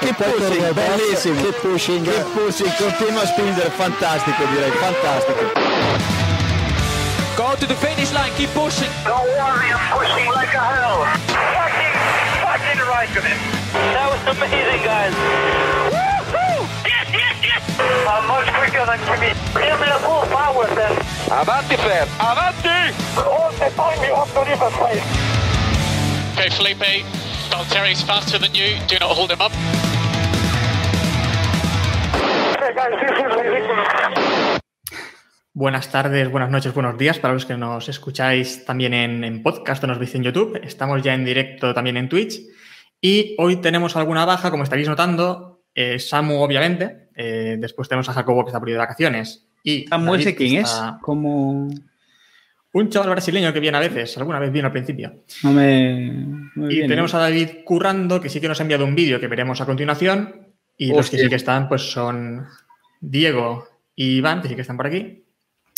che pushing, bellissimo. Che pushing. Che eh. pushing, continua a spingere, fantastico direi, fantastico. Go to the finish line, keep pushing. Don't worry, I'm pushing like a hell. Fucking, fucking right of him. That was amazing, guys. Woohoo! Yes, yes, yes! I'm much quicker than Jimmy. Give me the full power then. Avanti, Fer, avanti! All the time you have to leave a place. Okay, Felipe, Valtteri's faster than you. Do not hold him up. Buenas tardes, buenas noches, buenos días para los que nos escucháis también en, en podcast o nos veis en YouTube. Estamos ya en directo también en Twitch. Y hoy tenemos alguna baja, como estaréis notando. eh, Samu, obviamente. eh, después tenemos a Jacobo, que está por de vacaciones. Y Samu, ¿ese quién es? Como... Un chaval brasileño que viene a veces. Alguna vez viene al principio. No me... no me Y viene. tenemos a David currando, que sí que nos ha enviado un vídeo que veremos a continuación. Y los que Hostia. sí que están, pues son Diego y Iván, que sí que están por aquí.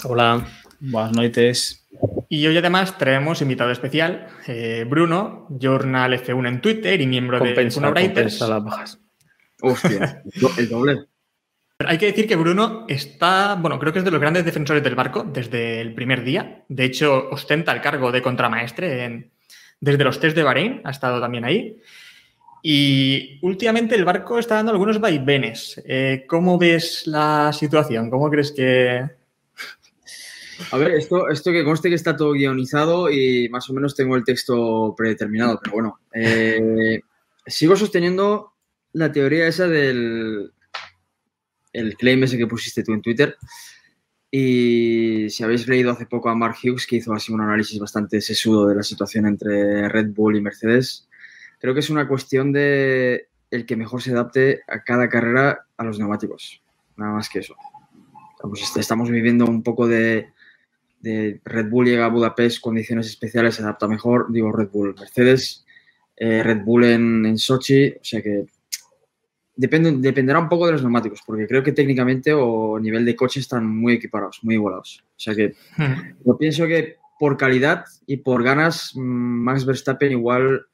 Hola. Buenas noches. Y hoy además traemos invitado especial, eh, Bruno, Journal F1 en Twitter y miembro Compensa, de F1 Writers. compensa las bajas. Hostia, el doble. Pero hay que decir que Bruno está, bueno, creo que es de los grandes defensores del barco desde el primer día. De hecho, ostenta el cargo de contramaestre en- desde los test de Bahrein, ha estado también ahí. Y últimamente el barco está dando algunos vaivenes. Eh, ¿Cómo ves la situación? ¿Cómo crees que, A ver, esto, esto que conste que está todo guionizado y más o menos tengo el texto predeterminado, pero bueno. eh, sigo sosteniendo la teoría esa del el claim ese que pusiste tú en Twitter. Y si habéis leído hace poco a Mark Hughes, que hizo así un análisis bastante sesudo de la situación entre Red Bull y Mercedes, creo que es una cuestión de el que mejor se adapte a cada carrera a los neumáticos. Nada más que eso. Estamos, estamos viviendo un poco de, de Red Bull llega a Budapest, condiciones especiales, se adapta mejor, digo Red Bull, Mercedes, eh, Red Bull en, en Sochi, o sea que depende, dependerá un poco de los neumáticos, porque creo que técnicamente o a nivel de coche están muy equiparados, muy igualados. O sea que Hmm. yo pienso que por calidad y por ganas, mm, Max Verstappen igual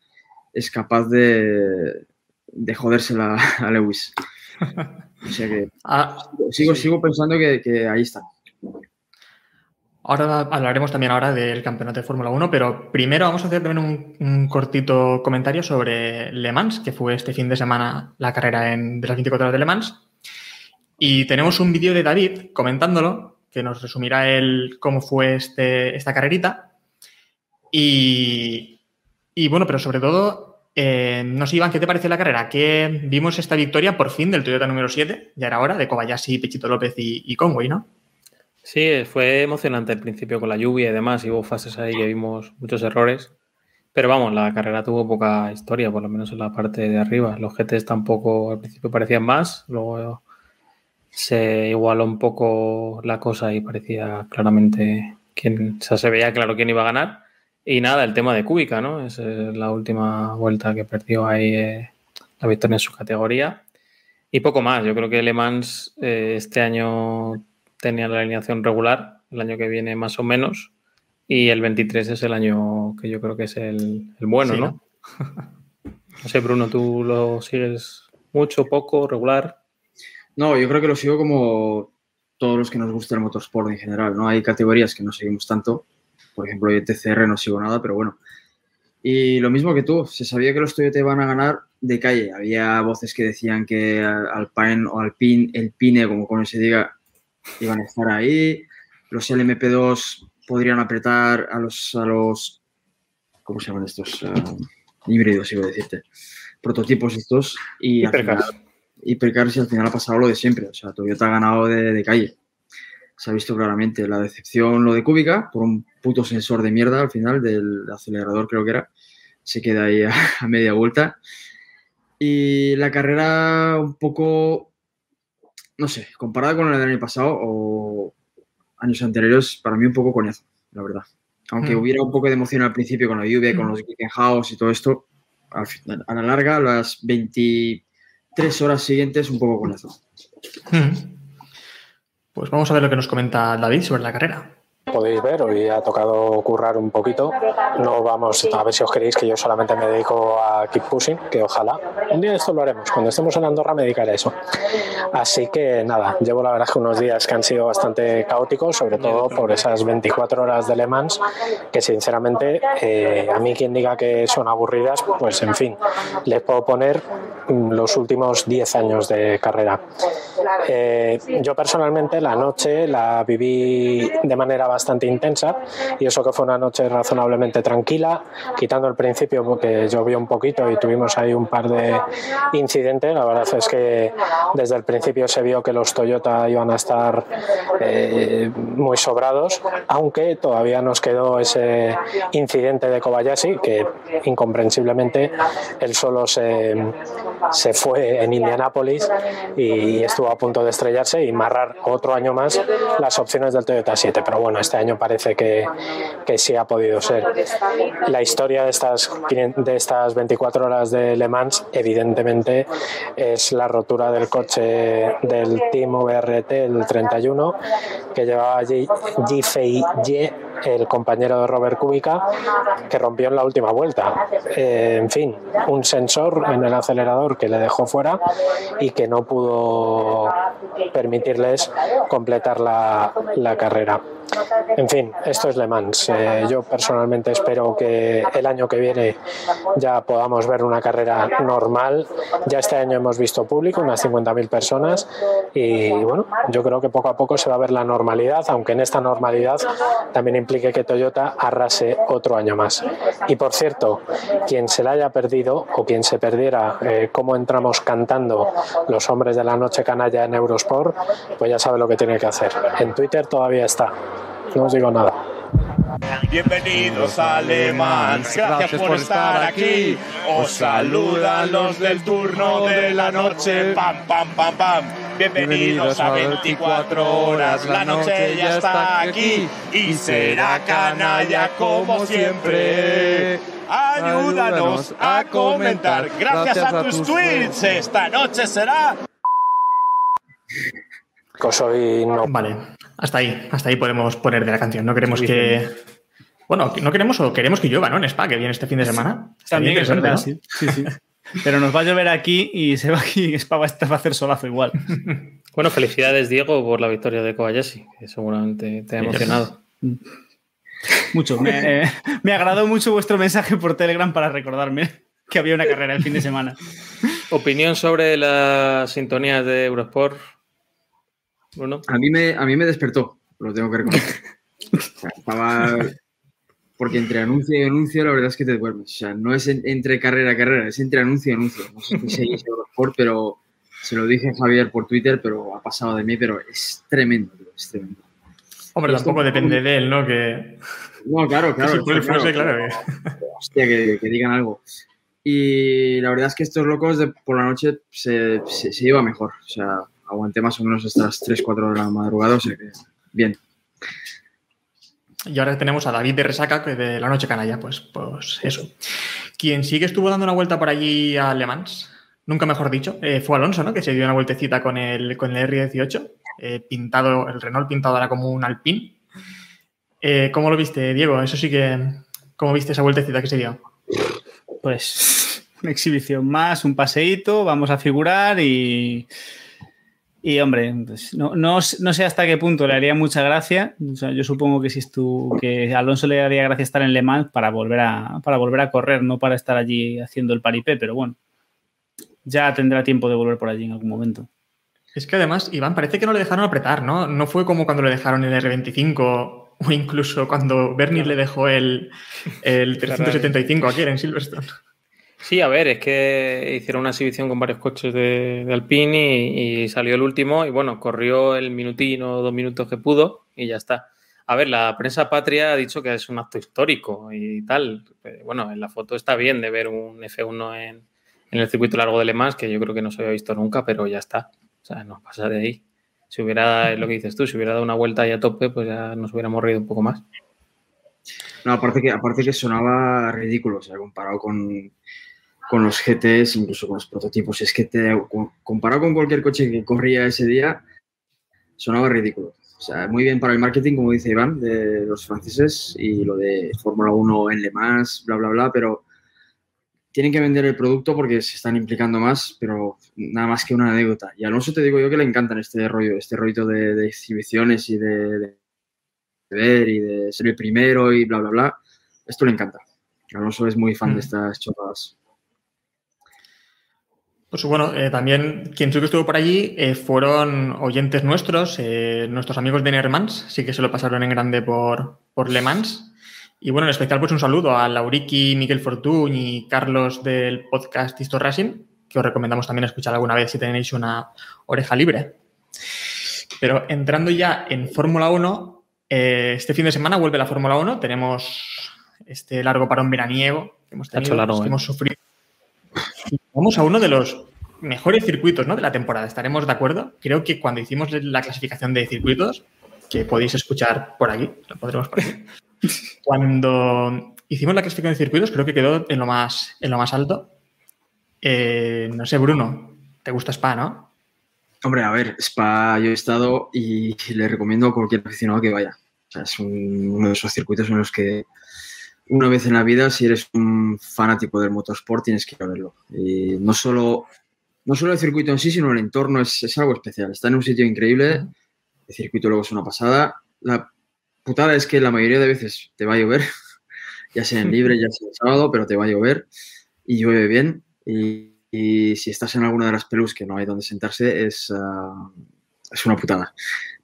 es capaz de, de jodérsela a Lewis. O sea que Ah, sigo, Sí. sigo pensando que, que ahí está. Ahora hablaremos también ahora del campeonato de Fórmula 1, pero primero vamos a hacer también un, un cortito comentario sobre Le Mans, que fue este fin de semana la carrera en, de las 24 horas de Le Mans. Y tenemos un vídeo de David comentándolo, que nos resumirá el cómo fue este, esta carrerita. Y, y bueno, pero sobre todo, eh, no sé, Iván, ¿qué te parece la carrera? Que vimos esta victoria por fin del Toyota número 7, ya era hora, de Kobayashi, Pechito López y, y Conway, ¿no? Sí, fue emocionante al principio con la lluvia y demás. y Hubo fases ahí que vimos muchos errores. Pero vamos, la carrera tuvo poca historia, por lo menos en la parte de arriba. Los GTs tampoco al principio parecían más. Luego se igualó un poco la cosa y parecía claramente quién, se veía claro quién iba a ganar. Y nada, el tema de Kubica, ¿no? Es eh, la última vuelta que perdió ahí eh, la victoria en su categoría. Y poco más. Yo creo que Le Mans eh, este año tenía la alineación regular, el año que viene más o menos, y el 23 es el año que yo creo que es el, el bueno, Sí, ¿no? No sé, Bruno, ¿tú lo sigues mucho, poco, regular? No, yo creo que lo sigo como todos los que nos gusta el motorsport en general, ¿no? Hay categorías que no seguimos tanto. Por ejemplo, yo TCR no sigo nada, pero bueno. Y lo mismo que tú, se sabía que los Toyota iban a ganar de calle. Había voces que decían que Alpine o Alpine, el Pine, como con se diga, iban a estar ahí. Los LMP2 podrían apretar a los, a los ¿cómo se llaman estos? Ah, híbridos, iba a decirte. Prototipos estos. Y al Hipercars. final- hipercars y al final ha pasado lo de siempre. O sea, Toyota ha ganado de, de calle. Se ha visto claramente la decepción, lo de Kubica, por un puto sensor de mierda al final del acelerador, creo que era. Se queda ahí a, a media vuelta. Y la carrera un poco, no sé, comparada con la del año pasado o años anteriores, para mí un poco coñazo, la verdad. Aunque Hmm. hubiera un poco de emoción al principio con la lluvia, con los House y todo esto, al final, a la larga, las 23 horas siguientes, un poco coñazo. Hmm. Pues vamos a ver lo que nos comenta David sobre la carrera. podéis ver, hoy ha tocado currar un poquito. No vamos a ver si os queréis que yo solamente me dedico a keep pushing, que ojalá. Un día esto lo haremos. Cuando estemos en Andorra me dedicaré a eso. Así que nada, llevo la verdad que unos días que han sido bastante caóticos, sobre todo por esas 24 horas de Le Mans, que sinceramente eh, a mí quien diga que son aburridas, pues en fin, les puedo poner los últimos 10 años de carrera. Eh, yo personalmente la noche la viví de manera bastante intensa y eso que fue una noche razonablemente tranquila, quitando el principio porque llovió un poquito y tuvimos ahí un par de incidentes. La verdad es que desde el principio se vio que los Toyota iban a estar eh, muy sobrados, aunque todavía nos quedó ese incidente de Kobayashi que incomprensiblemente él solo se, se fue en Indianápolis y estuvo a punto de estrellarse y marrar otro año más las opciones del Toyota 7. Pero bueno, este año parece que, que sí ha podido ser. La historia de estas, de estas 24 horas de Le Mans, evidentemente, es la rotura del coche del Team VRT, el 31, que llevaba allí Ye, el compañero de Robert Kubica, que rompió en la última vuelta. Eh, en fin, un sensor en el acelerador que le dejó fuera y que no pudo permitirles completar la, la carrera. En fin, esto es Le Mans. Eh, yo personalmente espero que el año que viene ya podamos ver una carrera normal. Ya este año hemos visto público, unas 50.000 personas, y bueno, yo creo que poco a poco se va a ver la normalidad, aunque en esta normalidad también implique que Toyota arrase otro año más. Y por cierto, quien se la haya perdido o quien se perdiera eh, cómo entramos cantando los hombres de la noche canalla en Eurosport, pues ya sabe lo que tiene que hacer. En Twitter todavía está. No os digo nada. Bienvenidos a Le Mans, gracias por estar aquí. Os saludan los del turno de la noche. Pam, pam, pam, pam. Bienvenidos a 24 horas, la noche ya está aquí y será canalla como siempre. Ayúdanos a comentar, gracias a tus tweets, esta noche será No. Vale, hasta ahí, hasta ahí podemos poner de la canción. No queremos que. Bueno, no queremos o queremos que llueva, ¿no? En Spa, que viene este fin de semana. También es verdad, sí. sí, sí. Pero nos va a llover aquí y se va aquí y Spa va a estar- va a hacer solazo igual. Bueno, felicidades, Diego, por la victoria de Kobayashi, que seguramente te ha emocionado. Mucho. Me, eh, me agradó mucho vuestro mensaje por Telegram para recordarme que había una carrera el fin de semana. Opinión sobre las sintonías de Eurosport. Bruno. A mí me, a mí me despertó, lo tengo que reconocer. O sea, estaba... Porque entre anuncio y anuncio la verdad es que te duermes. O sea, no es en- entre carrera y carrera, es entre anuncio y anuncio. No sé si seguís Eurosport, pero se lo dije a Javier por Twitter, pero ha pasado de mí, pero es tremendo, tío, es tremendo. Hombre, Esto tampoco depende de él, ¿no? Que, No, claro, claro. que si fuese, claro. claro. que- Hostia, que, que digan algo. Y la verdad es que estos locos de, por la noche se, se, se iba mejor. O sea, aguanté más o menos hasta las 3, 4 horas de la madrugada, o sea que bien. Y ahora tenemos a David de Resaca, que de la noche canalla, pues, pues eso. Quien sí que estuvo dando una vuelta por allí a Le Mans, nunca mejor dicho, eh, fue Alonso, ¿no? Que se dio una vueltecita con el, con el R18, eh, pintado, el Renault pintado ahora como un Alpine. Eh, ¿Cómo lo viste, Diego? Eso sí que. ¿Cómo viste esa vueltecita que se dio? Pues una exhibición más, un paseíto, vamos a figurar y. Y hombre, pues, no, no, no sé hasta qué punto le haría mucha gracia. O sea, yo supongo que si estu- que a Alonso le haría gracia estar en Le Mans para volver a, para volver a correr, no para estar allí haciendo el paripé, pero bueno. Ya tendrá tiempo de volver por allí en algún momento. Es que además, Iván, parece que no le dejaron apretar, ¿no? No fue como cuando le dejaron el R25 o incluso cuando Bernie le dejó el, el 375 aquí en Silverstone. Sí, a ver, es que hicieron una exhibición con varios coches de, de Alpine y, salió el último y bueno, corrió el minutín o dos minutos que pudo y ya está. A ver, la prensa patria ha dicho que es un acto histórico y tal. Bueno, en la foto está bien de ver un F1 en, el circuito largo de Le Mans, que yo creo que no se había visto nunca, pero ya está. O sea, no pasa de ahí. Si hubiera, es lo que dices tú, si hubiera dado una vuelta ahí a tope, pues ya nos hubiéramos reído un poco más. No, aparte que, aparte que sonaba ridículo, o sea, comparado con, con los GTs, incluso con los prototipos. Es que te, comparado con cualquier coche que corría ese día, sonaba ridículo. O sea, muy bien para el marketing, como dice Iván, de los franceses y lo de Fórmula 1 en Le Mans, bla, bla, bla, pero tienen que vender el producto porque se están implicando más, pero nada más que una anécdota. Y a Alonso te digo yo que le encantan este rollo, este rollo de, de exhibiciones y de, de ver y de ser el primero y bla, bla, bla. Esto le encanta. Alonso es muy fan de estas chorradas. Pues bueno, eh, también quien sí que estuvo por allí eh, fueron oyentes nuestros, eh, nuestros amigos de Nermans, sí que se lo pasaron en grande por, por Le Mans. Y bueno, en especial pues un saludo a Lauriki, Miguel Fortuny y Carlos del podcast Histo Racing, que os recomendamos también escuchar alguna vez si tenéis una oreja libre. Pero entrando ya en Fórmula 1, eh, este fin de semana vuelve la Fórmula 1, tenemos este largo parón veraniego que hemos tenido, largo, que hemos sufrido. Vamos a uno de los mejores circuitos ¿no? de la temporada, estaremos de acuerdo. Creo que cuando hicimos la clasificación de circuitos, que podéis escuchar por aquí, lo podremos poner. Cuando hicimos la clasificación de circuitos, creo que quedó en lo más, en lo más alto. Eh, no sé, Bruno, ¿te gusta Spa, no? Hombre, a ver, Spa yo he estado y le recomiendo a cualquier aficionado que vaya. O sea, es un- uno de esos circuitos en los que una vez en la vida, si eres un fanático del motorsport, tienes que ir a verlo. Y no solo, no solo el circuito en sí, sino el entorno es, es algo especial. Está en un sitio increíble, el circuito luego es una pasada. La putada es que la mayoría de veces te va a llover, ya sea en libre, ya sea en sábado, pero te va a llover y llueve bien. Y, y si estás en alguna de las pelus que no hay donde sentarse, es, ah, es una putada.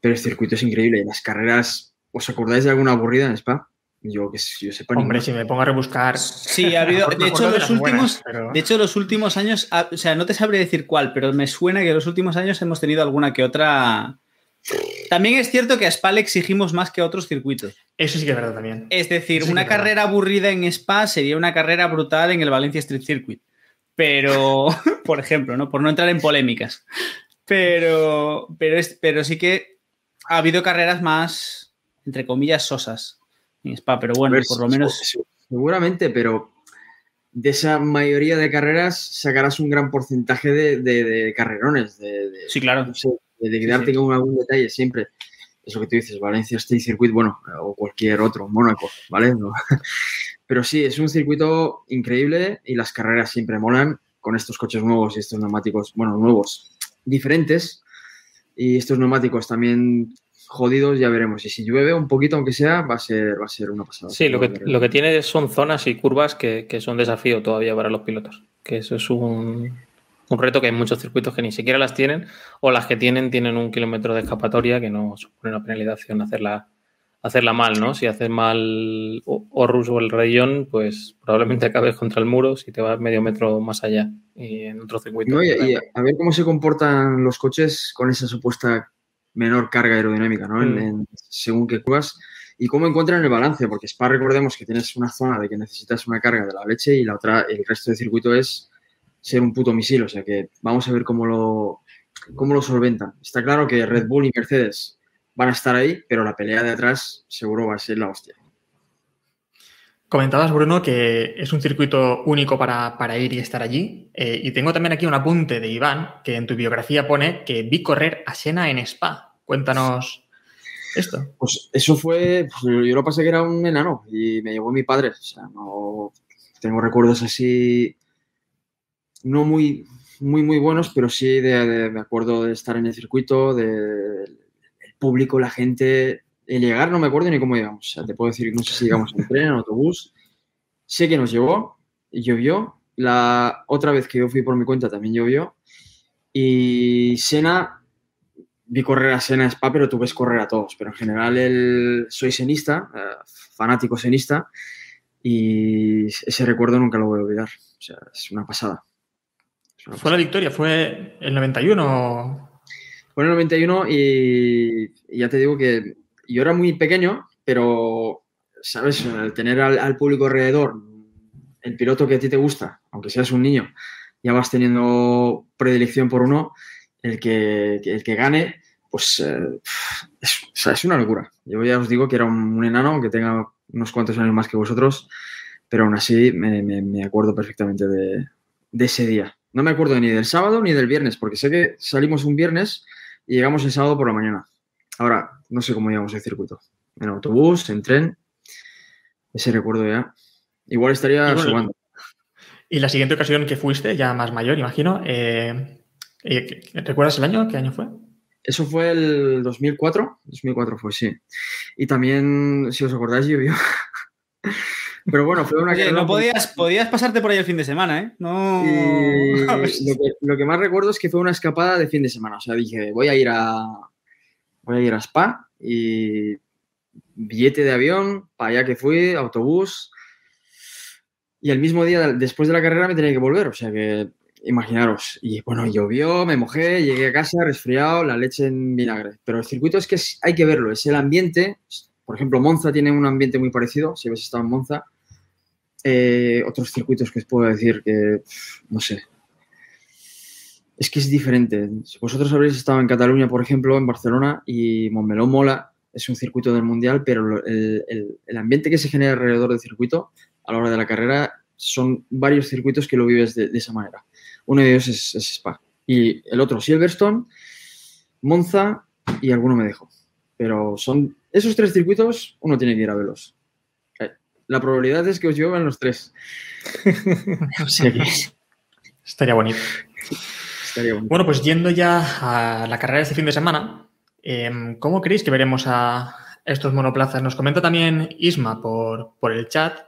Pero el circuito es increíble. Las carreras, ¿os acordáis de alguna aburrida en Spa? Yo que yo sepa Hombre, si me pongo a rebuscar. Sí, ha habido. De hecho, los buenas, últimos. pero- De hecho, los últimos años. O sea, no te sabré decir cuál, pero me suena que los últimos años hemos tenido alguna que otra. También es cierto que a Spa le exigimos más que a otros circuitos. Eso sí que es verdad también. Es decir, Sí, una es verdad. carrera aburrida en Spa sería una carrera brutal en el Valencia Street Circuit. Pero, por ejemplo, ¿no? Por no entrar en polémicas. Pero, pero, es, pero sí que ha habido carreras más, entre comillas, sosas en Spa. Pero bueno, ver, por lo menos. se- se- Seguramente, pero de esa mayoría de carreras sacarás un gran porcentaje de, de- de carrerones, de, de- Sí, claro. no sé, de, de Sí, quedarte sí. con algún detalle siempre. Es lo que tú dices, Valencia State Circuit, bueno, o cualquier otro, Mónaco, ¿vale? No. Pero sí, es un circuito increíble y las carreras siempre molan con estos coches nuevos y estos neumáticos, bueno, nuevos, diferentes. Y estos neumáticos también jodidos, ya veremos. Y si llueve un poquito, aunque sea, va a ser, va a ser una pasada. Sí, lo que, lo que tiene son zonas y curvas que, que son desafío todavía para los pilotos. Que eso es un, un reto que hay muchos circuitos que ni siquiera las tienen, o las que tienen tienen un kilómetro de escapatoria que no supone una penalización hacerla, hacerla mal, ¿no? Si haces mal o- Orrus o el Rayón, pues probablemente acabes contra el muro si te vas medio metro más allá y en otro circuito. No, y, y a ver cómo se comportan los coches con esa supuesta menor carga aerodinámica, ¿no? En- Mm. en- según qué curvas y cómo encuentran el balance, porque Spa recordemos que tienes una zona de que necesitas una carga de la leche y la otra, el resto del circuito es ser un puto misil, o sea que vamos a ver cómo lo, cómo lo solventan. Está claro que Red Bull y Mercedes van a estar ahí, pero la pelea de atrás seguro va a ser la hostia. Comentabas, Bruno, que es un circuito único para, para ir y estar allí. Eh, y tengo también aquí un apunte de Iván, que en tu biografía pone que vi correr a Sena en Spa. Cuéntanos esto. Pues eso fue, pues yo lo pasé que era un enano y me llevó mi padre. O sea, no tengo recuerdos así, no muy, muy, muy buenos, pero sí de, de- me acuerdo de estar en el circuito, de- del público, la gente. El llegar no me acuerdo ni cómo llegamos. O sea, te puedo decir, no sé si llegamos en tren, en autobús. Sé que nos llevó y llovió. La otra vez que yo fui por mi cuenta también llovió. Y Sena, vi correr a Sena Spa, pero tú ves correr a todos. Pero en general el, soy senista, eh, fanático senista, y ese recuerdo nunca lo voy a olvidar. O sea, es una pasada. Es una Fue la victoria, fue el 91. Fue el 91 y, y ya te digo que yo era muy pequeño, pero, ¿sabes? Al tener al, público alrededor, el piloto que a ti te gusta, aunque seas un niño, ya vas teniendo predilección por uno, el que, que- el que gane, pues eh, es, una locura. Yo ya os digo que era un, enano, aunque tenga unos cuantos años más que vosotros, pero aún así me, acuerdo perfectamente de ese día. No me acuerdo ni del sábado ni del viernes, porque sé que salimos un viernes y llegamos el sábado por la mañana. Ahora, no sé cómo íbamos el circuito. En autobús, en tren. Ese recuerdo ya. Igual estaría Y bueno, sumando. Y la siguiente ocasión que fuiste, ya más mayor, imagino, eh, eh, ¿recuerdas el año? ¿Qué año fue? Eso fue el 2004. 2004 fue, sí. Y también, si os acordáis, llovió. Pero bueno, fue una Oye, no podías, podías pasarte por ahí el fin de semana, ¿eh? No. Y lo, que, lo que más recuerdo es que fue una escapada de fin de semana. O sea, dije, voy a ir a. Voy a ir a Spa y billete de avión, para allá que fui, autobús. Y el mismo día, después de la carrera, me tenía que volver. O sea que, imaginaros. Y bueno, llovió, me mojé, llegué a casa resfriado, la leche en vinagre. Pero el circuito es que hay que verlo, es el ambiente. Por ejemplo, Monza tiene un ambiente muy parecido, si habéis estado en Monza. Eh, otros circuitos que os puedo decir que, no sé. Es que es diferente. Vosotros habréis estado en Cataluña, por ejemplo, en Barcelona, y Montmeló mola, es un circuito del Mundial, pero el, el- el ambiente que se genera alrededor del circuito a la hora de la carrera son varios circuitos que lo vives de, de esa manera. Uno de ellos es, es Spa. Y el otro, Silverstone, Monza y alguno me dejo. Pero son esos tres circuitos, uno tiene que ir a verlos. Eh, La probabilidad es que os lleven los tres. Estaría bonito. Bueno, pues yendo ya a la carrera de este fin de semana, em, ¿cómo creéis que veremos a estos monoplazas? Nos comenta también Isma por, por el chat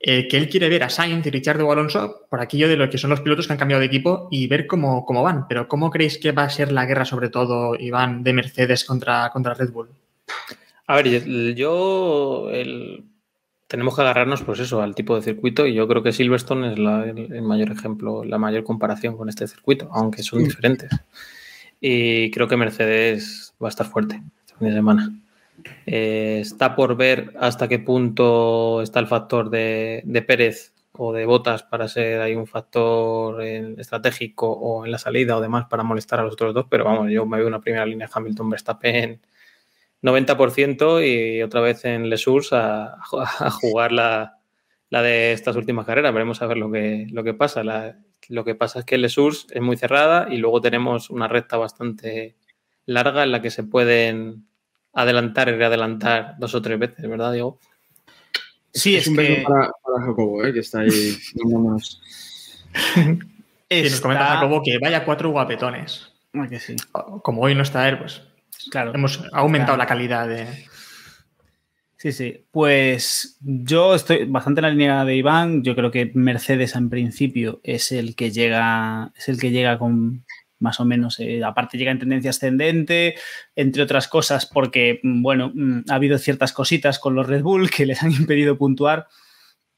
eh, que él quiere ver a Sainz y Richardo Alonso por aquello de lo que son los pilotos que han cambiado de equipo y ver cómo, cómo van. Pero ¿cómo creéis que va a ser la guerra, sobre todo, Iván, de Mercedes contra, contra Red Bull? A ver, yo el- tenemos que agarrarnos pues eso al tipo de circuito y yo creo que Silverstone es la- el, el mayor ejemplo, la mayor comparación con este circuito, aunque son Mm. diferentes. Y creo que Mercedes va a estar fuerte este fin de semana. Eh, está por ver hasta qué punto está el factor de, de Pérez o de Botas para ser ahí un factor en- estratégico o en la salida o demás para molestar a los otros dos, pero vamos, yo me veo una primera línea Hamilton-Verstappen 90% y otra vez en Les Sources a, a jugar la, la de estas últimas carreras. Veremos a ver lo que, lo que pasa. La- lo que pasa es que Les Sources es muy cerrada y luego tenemos una recta bastante larga en la que se pueden adelantar y readelantar dos o tres veces, ¿verdad, Diego? Sí, es, es un beso que para, para Jacobo, eh, que está ahí dándonos. Y nos comenta Jacobo que vaya cuatro guapetones. Ah, que sí. Como hoy no está él, pues Claro. hemos aumentado Claro. la calidad de... Sí, sí. Pues yo estoy bastante en la línea de Iván. Yo creo que Mercedes en principio es el que llega, es el que llega con más o menos, eh, aparte llega en tendencia ascendente, entre otras cosas porque, mm, bueno, mm, ha habido ciertas cositas con los Red Bull que les han impedido puntuar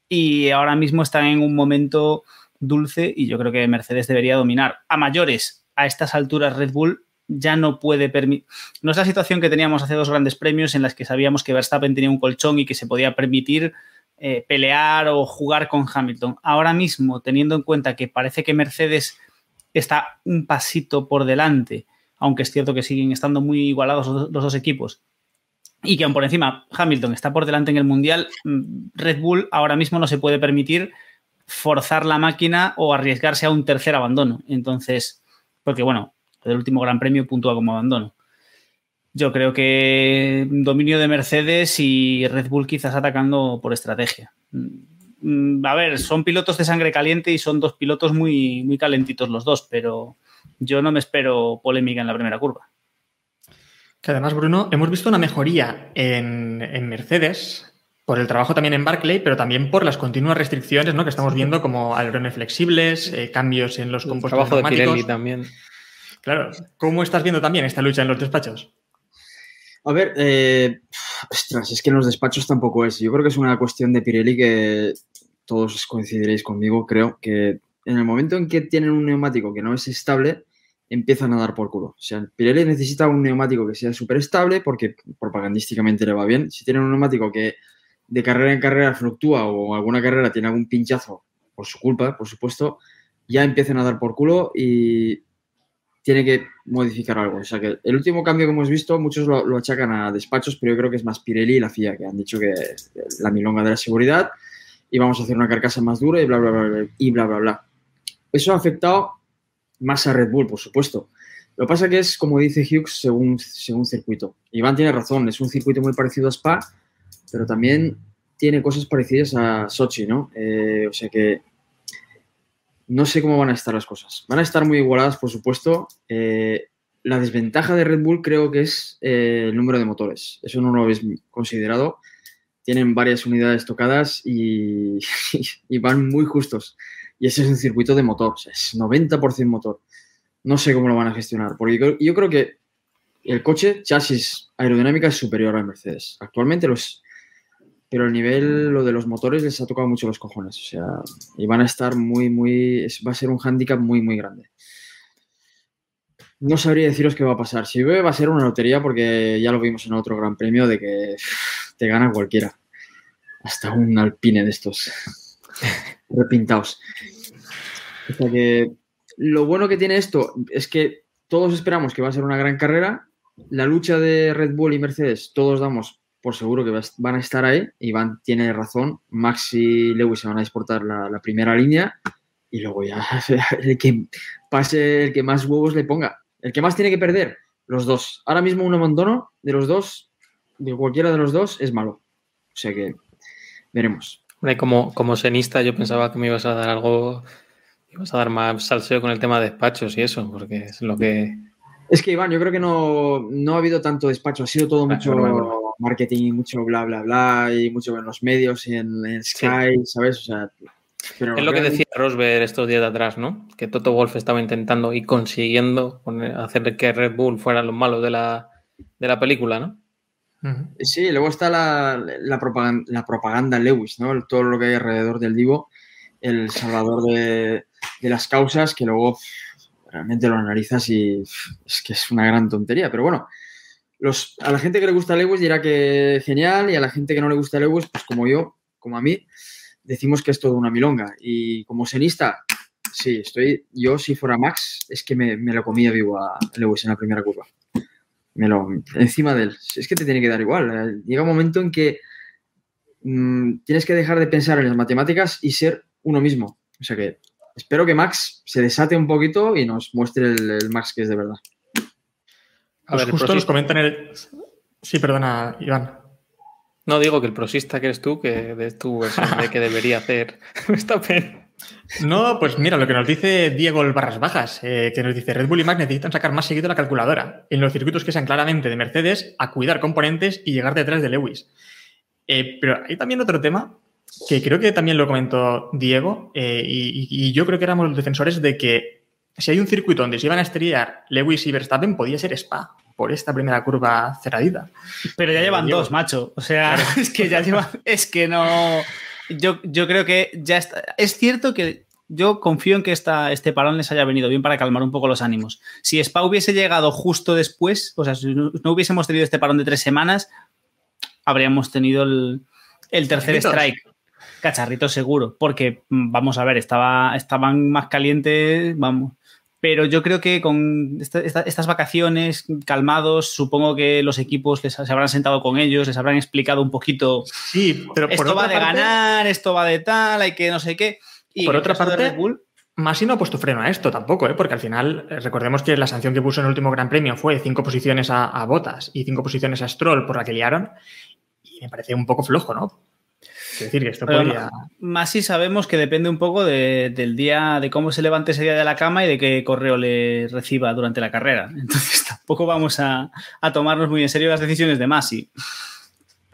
y ahora mismo están en un momento dulce y yo creo que Mercedes debería dominar. A mayores, a estas alturas Red Bull ya no puede permitir... No es la situación que teníamos hace dos grandes premios en las que sabíamos que Verstappen tenía un colchón y que se podía permitir eh, pelear o jugar con Hamilton. Ahora mismo, teniendo en cuenta que parece que Mercedes está un pasito por delante, aunque es cierto que siguen estando muy igualados los, los dos equipos, y que aún por encima Hamilton está por delante en el Mundial, mm, Red Bull ahora mismo no se puede permitir forzar la máquina o arriesgarse a un tercer abandono. Entonces, porque bueno, el último Gran Premio puntúa como abandono. Yo creo que dominio de Mercedes y Red Bull quizás atacando por estrategia. Mm, A ver, son pilotos de sangre caliente y son dos pilotos muy, muy calentitos los dos, pero yo no me espero polémica en la primera curva. Que además, Bruno, hemos visto una mejoría en, en Mercedes por el trabajo también en Barclay, pero también por las continuas restricciones ¿no? que estamos viendo, como alerones flexibles, eh, cambios en los El compuestos trabajo de. Pirelli también. Claro, ¿cómo estás viendo también esta lucha en los despachos? A ver, eh, ostras, es que en los despachos tampoco es. Yo creo que es una cuestión de Pirelli que todos coincidiréis conmigo, creo, que en el momento en que tienen un neumático que no es estable, empiezan a dar por culo. O sea, Pirelli necesita un neumático que sea súper estable porque propagandísticamente le va bien. Si tienen un neumático que de carrera en carrera fluctúa o alguna carrera tiene algún pinchazo por su culpa, por supuesto, ya empiezan a dar por culo y tiene que modificar algo. O sea que el último cambio que hemos visto, muchos lo, achacan a despachos, pero yo creo que es más Pirelli y la FIA, que han dicho que la milonga de la seguridad y vamos a hacer una carcasa más dura y bla, bla, bla, bla, y bla, bla, bla. Eso ha afectado más a Red Bull, por supuesto, Lo que pasa que es, como dice Hughes, según, según circuito. Iván tiene razón, es un circuito muy parecido a Spa, pero también tiene cosas parecidas a Sochi, ¿no? Eh, o sea que no sé cómo van a estar las cosas. Van a estar muy igualadas, por supuesto. Eh, la desventaja de Red Bull creo que es eh, el número de motores. Eso no lo habéis considerado. Tienen varias unidades tocadas y, y van muy justos. Y ese es un circuito de motor, o sea, es 90% motor. No sé cómo lo van a gestionar, porque yo, yo creo que el coche, chasis aerodinámica, es superior al Mercedes. Actualmente lo es, pero el nivel, lo de los motores, les ha tocado mucho los cojones. O sea, y van a estar muy, muy. va a ser un hándicap muy, muy grande. No sabría deciros qué va a pasar. Si ve, va a ser una lotería, porque ya lo vimos en otro gran premio de que te gana cualquiera. Hasta un alpine de estos repintados. O sea que lo bueno que tiene esto es que todos esperamos que va a ser una gran carrera. La lucha de Red Bull y Mercedes, todos damos por seguro que van a estar ahí. Iván tiene razón. Max y Lewis se van a disputar la, la primera línea y luego ya el que pase, el que más huevos le ponga. El que más tiene que perder, los dos. Ahora mismo un abandono de los dos, de cualquiera de los dos, es malo. O sea que veremos. Como, como senista, yo pensaba que me ibas a dar algo, ibas a dar más salseo con el tema de despachos y eso, porque es lo que. Es que, Iván, yo creo que no, no ha habido tanto despacho, ha sido todo Ah, mucho bueno, bueno. Marketing, mucho bla, bla, bla, y mucho en los medios y en, en Sky, ¿sabes? O sea, pero Es lo que decía Rosberg estos días de atrás, ¿no? Que Toto Wolf estaba intentando y consiguiendo poner- hacer que Red Bull fueran los malos de la, de la película, ¿no? Sí, luego está la, la propaganda, la propaganda Lewis, ¿no? Todo lo que hay alrededor del Divo, el salvador de, de las causas, que luego realmente lo analizas y es que es una gran tontería. Pero bueno, a la gente que le gusta Lewis dirá que genial y a la gente que no le gusta Lewis, pues como yo, como a mí, decimos que es todo una milonga. Y como senista, sí, estoy, yo si fuera Max, es que me, me lo comía vivo a Lewis en la primera curva me lo, encima de él. Es que te tiene que dar igual. Llega un momento en que mm, tienes que dejar de pensar en las matemáticas y ser uno mismo. O sea que espero que Max se desate un poquito y nos muestre el Max que es de verdad. A Pues ver, justo nos comentan el. Sí, perdona, Iván. No digo que el prosista que eres tú, que de tu versión de que debería hacer Verstappen. No, pues mira, lo que nos dice Diego el Barras Bajas, eh, que nos dice Red Bull y Max necesitan sacar más seguido la calculadora en los circuitos que sean claramente de Mercedes, a cuidar componentes y llegar detrás de Lewis. Eh, pero hay también otro tema que creo que también lo comentó Diego eh, y, y yo creo que éramos los defensores de que si hay un circuito donde se iban a estrellar Lewis y Verstappen, podía ser Spa por esta primera curva cerradita. Pero ya llevan dos, macho. O sea, es que ya llevan. Es que no. Yo, yo creo que ya está. Es cierto que yo confío en que esta, este parón les haya venido bien para calmar un poco los ánimos. Si Spa hubiese llegado justo después, o sea, si no, no hubiésemos tenido este parón de tres semanas, habríamos tenido el, el tercer Cacharritos. strike. Cacharrito seguro, porque mm, vamos a ver, estaba, estaban más calientes, vamos. Pero yo creo que con esta- esta- estas vacaciones calmados, supongo que los equipos les, se habrán sentado con ellos, les habrán explicado un poquito. Sí, pero por esto va de ganar, esto va de tal, hay que no sé qué. Y Por otra de parte, Red Bull, Masi no ha puesto freno a esto tampoco, ¿eh? porque al final, eh, recordemos que la sanción que puso en el último Gran Premio fue cinco posiciones a, a Botas y cinco posiciones a Stroll por la que liaron. Y me parece un poco flojo, ¿no? Quiero decir que esto Pero podría. Más si sabemos que depende un poco de- del día, de cómo se levante ese día de la cama y de qué correo le reciba durante la carrera. Entonces tampoco vamos a, a tomarnos muy en serio las decisiones de Masi.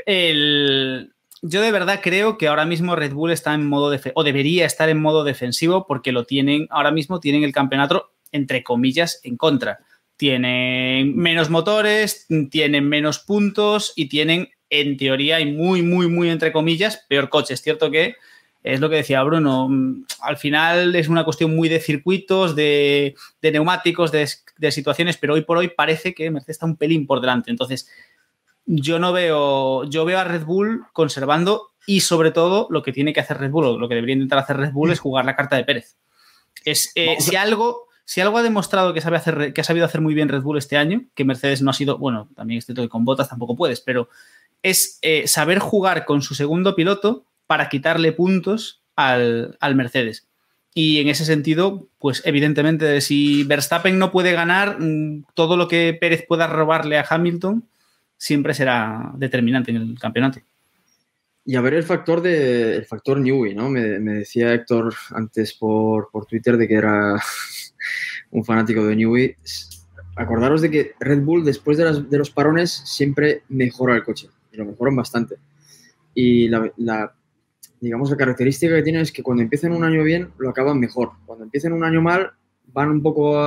El- yo de verdad creo que ahora mismo Red Bull está en modo defensivo, o debería estar en modo defensivo porque lo tienen, ahora mismo tienen el campeonato entre comillas en contra. Tienen menos motores, tienen menos puntos y tienen, en teoría, y muy, muy, muy entre comillas, peor coche. Es cierto que es lo que decía Bruno, mm, al final es una cuestión muy de circuitos, de, de neumáticos, de, de situaciones, pero hoy por hoy parece que Mercedes está un pelín por delante. Entonces, yo no veo, yo veo a Red Bull conservando y sobre todo lo que tiene que hacer Red Bull, o lo que debería intentar hacer Red Bull es jugar la carta de Pérez. Es, eh, si algo, si algo ha demostrado que, sabe hacer, que ha sabido hacer muy bien Red Bull este año, que Mercedes no ha sido, bueno, también es cierto que con botas tampoco puedes, pero es eh, saber jugar con su segundo piloto para quitarle puntos al, al Mercedes. Y en ese sentido, pues evidentemente, si Verstappen no puede ganar, mm, todo lo que Pérez pueda robarle a Hamilton siempre será determinante en el campeonato. Y a ver el factor de el factor Newey, ¿no? Me, decía Héctor antes por, por, Twitter de que era un fanático de Newey. Acordaros de que Red Bull después de, las, de, los parones siempre mejora el coche y lo mejoran bastante. Y la, la, digamos la característica que tienen es que cuando empiezan un año bien lo acaban mejor. Cuando empiezan un año mal van un poco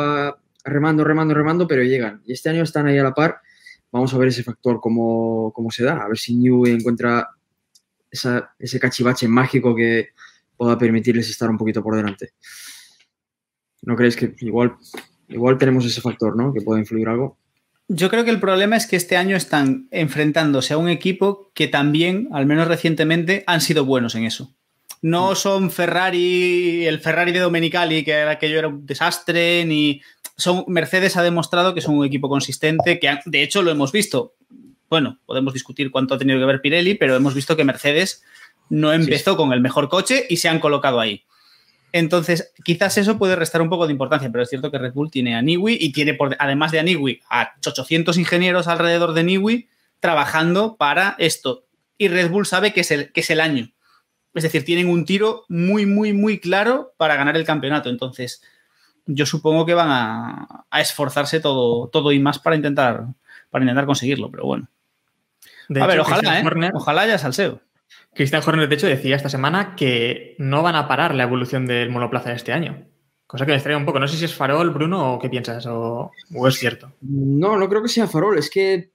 remando, remando, remando, pero llegan. Y este año están ahí a la par. Vamos a ver ese factor cómo, cómo se da, a ver si Newey encuentra ese cachivache mágico que pueda permitirles estar un poquito por delante. ¿No creéis que igual, igual tenemos ese factor, ¿no? Que puede influir algo. Yo creo que el problema es que este año están enfrentándose a un equipo que también, al menos recientemente, han sido buenos en eso. No son Ferrari, el Ferrari de Domenicali, que aquello era un desastre, ni. Son, Mercedes ha demostrado que son un equipo consistente, que de hecho lo hemos visto bueno, podemos discutir cuánto ha tenido que ver Pirelli, pero hemos visto que Mercedes no empezó sí. con el mejor coche y se han colocado ahí. Entonces, quizás eso puede restar un poco de importancia, pero es cierto que Red Bull tiene a Niwi y tiene, por, además de a Niwi, a 800 ingenieros alrededor de Niwi trabajando para esto. Y Red Bull sabe que es el, que es el año. Es decir, tienen un tiro muy, muy, muy claro para ganar el campeonato. Entonces, yo supongo que van a, a esforzarse todo, todo y más para intentar, para intentar conseguirlo, pero bueno. De a hecho, ver, ojalá, ¿eh? Horner- Ojalá haya salseo. Christian Horner, de hecho, decía esta semana que no van a parar la evolución del monoplaza este año. Cosa que me extraña un poco. No sé si es farol, Bruno, o qué piensas, o, o es cierto. No, no creo que sea farol. Es que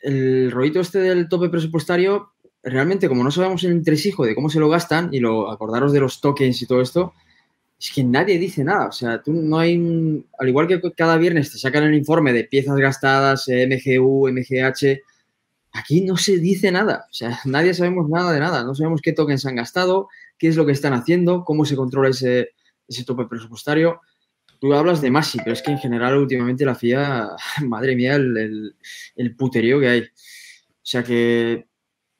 el rollito este del tope presupuestario, realmente, como no sabemos el entresijo de cómo se lo gastan, y lo acordaros de los tokens y todo esto, es que nadie dice nada. O sea, tú no hay Al igual que cada viernes te sacan el informe de piezas gastadas, MGU, MGH. Aquí no se dice nada. O sea, nadie sabemos nada de nada. No sabemos qué tokens han gastado, qué es lo que están haciendo, cómo se controla ese, ese tope presupuestario. Tú hablas de Masi, pero es que en general últimamente la FIA, madre mía, el, el, puterío que hay. O sea que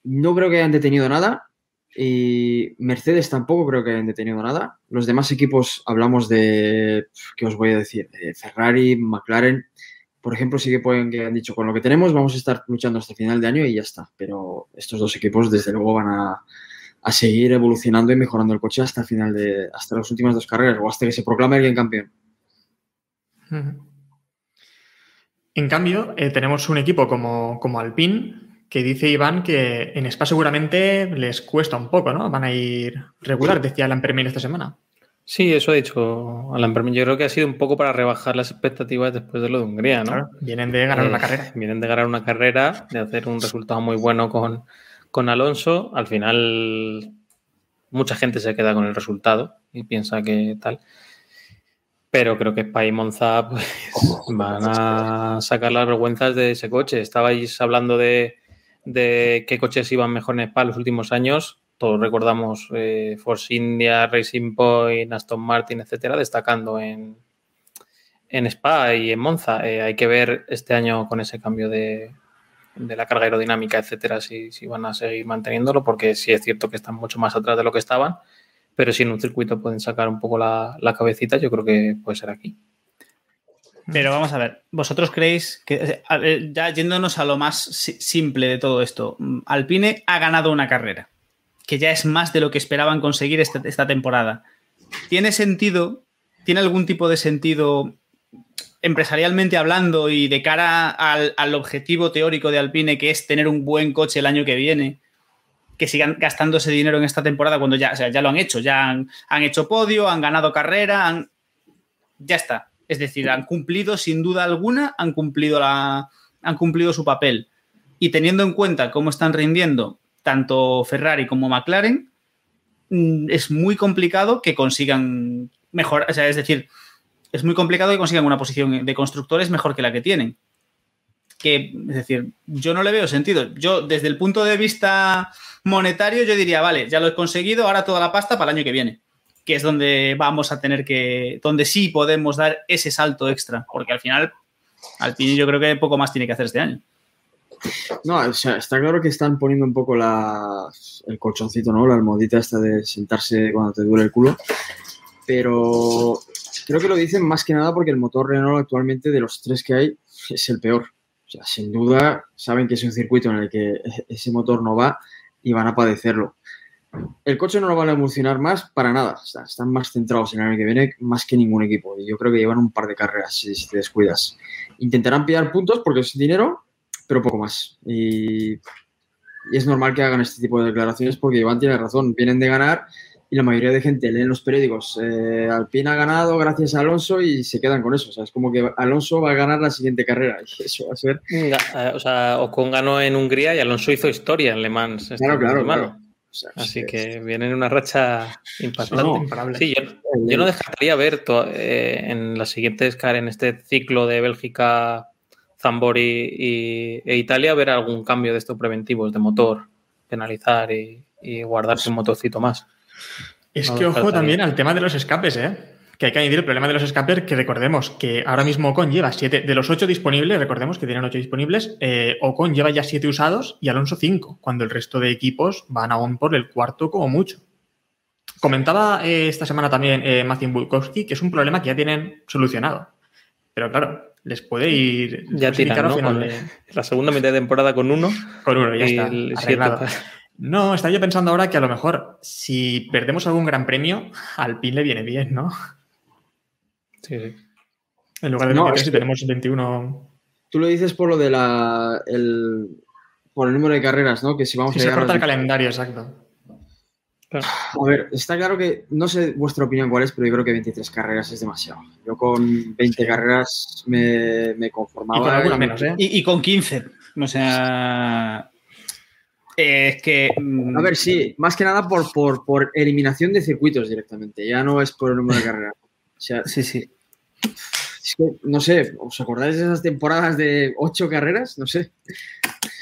no creo que hayan detenido nada y Mercedes tampoco creo que hayan detenido nada. Los demás equipos hablamos de, ¿qué os voy a decir? De Ferrari, McLaren. Por ejemplo, sí que pueden que han dicho, con lo que tenemos vamos a estar luchando hasta final de año y ya está. Pero estos dos equipos desde luego van a, a seguir evolucionando y mejorando el coche hasta final de, hasta las últimas dos carreras o hasta que se proclame alguien campeón. En cambio, eh, tenemos un equipo como, como Alpine, que dice Iván que en Spa seguramente les cuesta un poco, ¿no? Van a ir regular, decía Alan Permin esta semana. Sí, eso ha dicho Alan Permin. Yo creo que ha sido un poco para rebajar las expectativas después de lo de Hungría, ¿no? Claro, vienen de ganar Eh, una carrera. Vienen de ganar una carrera, de hacer un resultado muy bueno con, con Alonso. Al final, mucha gente se queda con el resultado y piensa que tal. Pero creo que Spa y Monza pues, van a sacar las vergüenzas de ese coche. Estabais hablando de, de qué coches iban mejor en Spa los últimos años. Recordamos eh, Force India, Racing Point, Aston Martin, etcétera, destacando en, en Spa y en Monza. Eh, hay que ver este año con ese cambio de, de la carga aerodinámica, etcétera, si, si van a seguir manteniéndolo, porque sí es cierto que están mucho más atrás de lo que estaban, pero si en un circuito pueden sacar un poco la, la cabecita, yo creo que puede ser aquí. Pero vamos a ver, ¿vosotros creéis que, ver, ya yéndonos a lo más si- simple de todo esto, mm, Alpine ha ganado una carrera, que ya es más de lo que esperaban conseguir esta, esta temporada. ¿Tiene sentido, tiene algún tipo de sentido empresarialmente hablando y de cara al, al objetivo teórico de Alpine, que es tener un buen coche el año que viene? que sigan gastando ese dinero en esta temporada cuando ya, ya lo han hecho, ya han, han hecho podio, han ganado carrera, han, ya está. Es decir, han cumplido sin duda alguna, han cumplido, la, han cumplido su papel. Y teniendo en cuenta cómo están rindiendo tanto Ferrari como McLaren, mm, es muy complicado que consigan mejor, o sea, es decir, es muy complicado que consigan una posición de constructores mejor que la que tienen. Que, es decir, yo no le veo sentido. Yo, desde el punto de vista monetario, yo diría, vale, ya lo he conseguido, ahora toda la pasta para el año que viene que es donde vamos a tener que, donde sí podemos dar ese salto extra, porque al final Alpine yo creo que poco más tiene que hacer este año. No, o sea, está claro que están poniendo un poco la, el colchoncito, ¿no? La almohadita esta de sentarse cuando te duele el culo. pero creo que lo dicen más que nada porque el motor Renault actualmente de los tres que hay es el peor. O sea, sin duda saben que es un circuito en el que ese motor no va y van a padecerlo. El coche no lo van a evolucionar más para nada. Están más centrados en el año que viene más que ningún equipo. Y yo creo que llevan un par de carreras si, si te descuidas. Intentarán pillar puntos porque es dinero, pero poco más. Y, y es normal que hagan este tipo de declaraciones porque Iván tiene razón. Vienen de ganar y la mayoría de gente lee en los periódicos eh, Alpine ha ganado gracias a Alonso y se quedan con eso. O sea, es como que Alonso va a ganar la siguiente carrera y eso va a ser... O sea, Ocon ganó en Hungría y Alonso hizo historia en Le Mans. este Claro, claro, semana. claro. O sea, Así es- que viene en una racha impactante. No, imparable. Sí, yo, yo no dejaría ver to- eh, en las siguientes car en este ciclo de Bélgica, Zambori y, e Italia, ver algún cambio de estos preventivos de motor, penalizar y, y guardarse un motorcito más. Es No que ojo también al tema de los escapes, ¿eh? Que hay que añadir el problema de los escapes, que recordemos que ahora mismo Ocon lleva siete, de los ocho disponibles, recordemos que tienen ocho disponibles, eh, Ocon lleva ya siete usados y Alonso cinco, cuando el resto de equipos van aún por el cuarto como mucho. Comentaba eh, esta semana también eh, Matthew Bulkowski que es un problema que ya tienen solucionado. Pero claro, les puede ir Ya perjudicar tiran, ¿no? final la segunda mitad de temporada con uno. con uno, ya está. arreglado. No, estaba yo pensando ahora que a lo mejor si perdemos algún gran premio, al PIN le viene bien, ¿no? Sí, sí. En lugar de No, 23, es si que- tenemos 21. Tú lo dices por lo de la... El, por el número de carreras, ¿no? Que si vamos Si a se corta el calendario, exacto. A ver, está claro que no sé vuestra opinión cuál es, pero yo creo que 23 carreras es demasiado. Yo con 20 carreras me, me conformaba. Y con alguna menos, ¿eh? Y, y con 15. O sea. eh, es que. mm, A ver, sí, más que nada por, por, por eliminación de circuitos directamente, ya no es por el número de carreras. O sea, Sí, sí. es que, no sé, ¿os acordáis de esas temporadas de 8 carreras? No sé.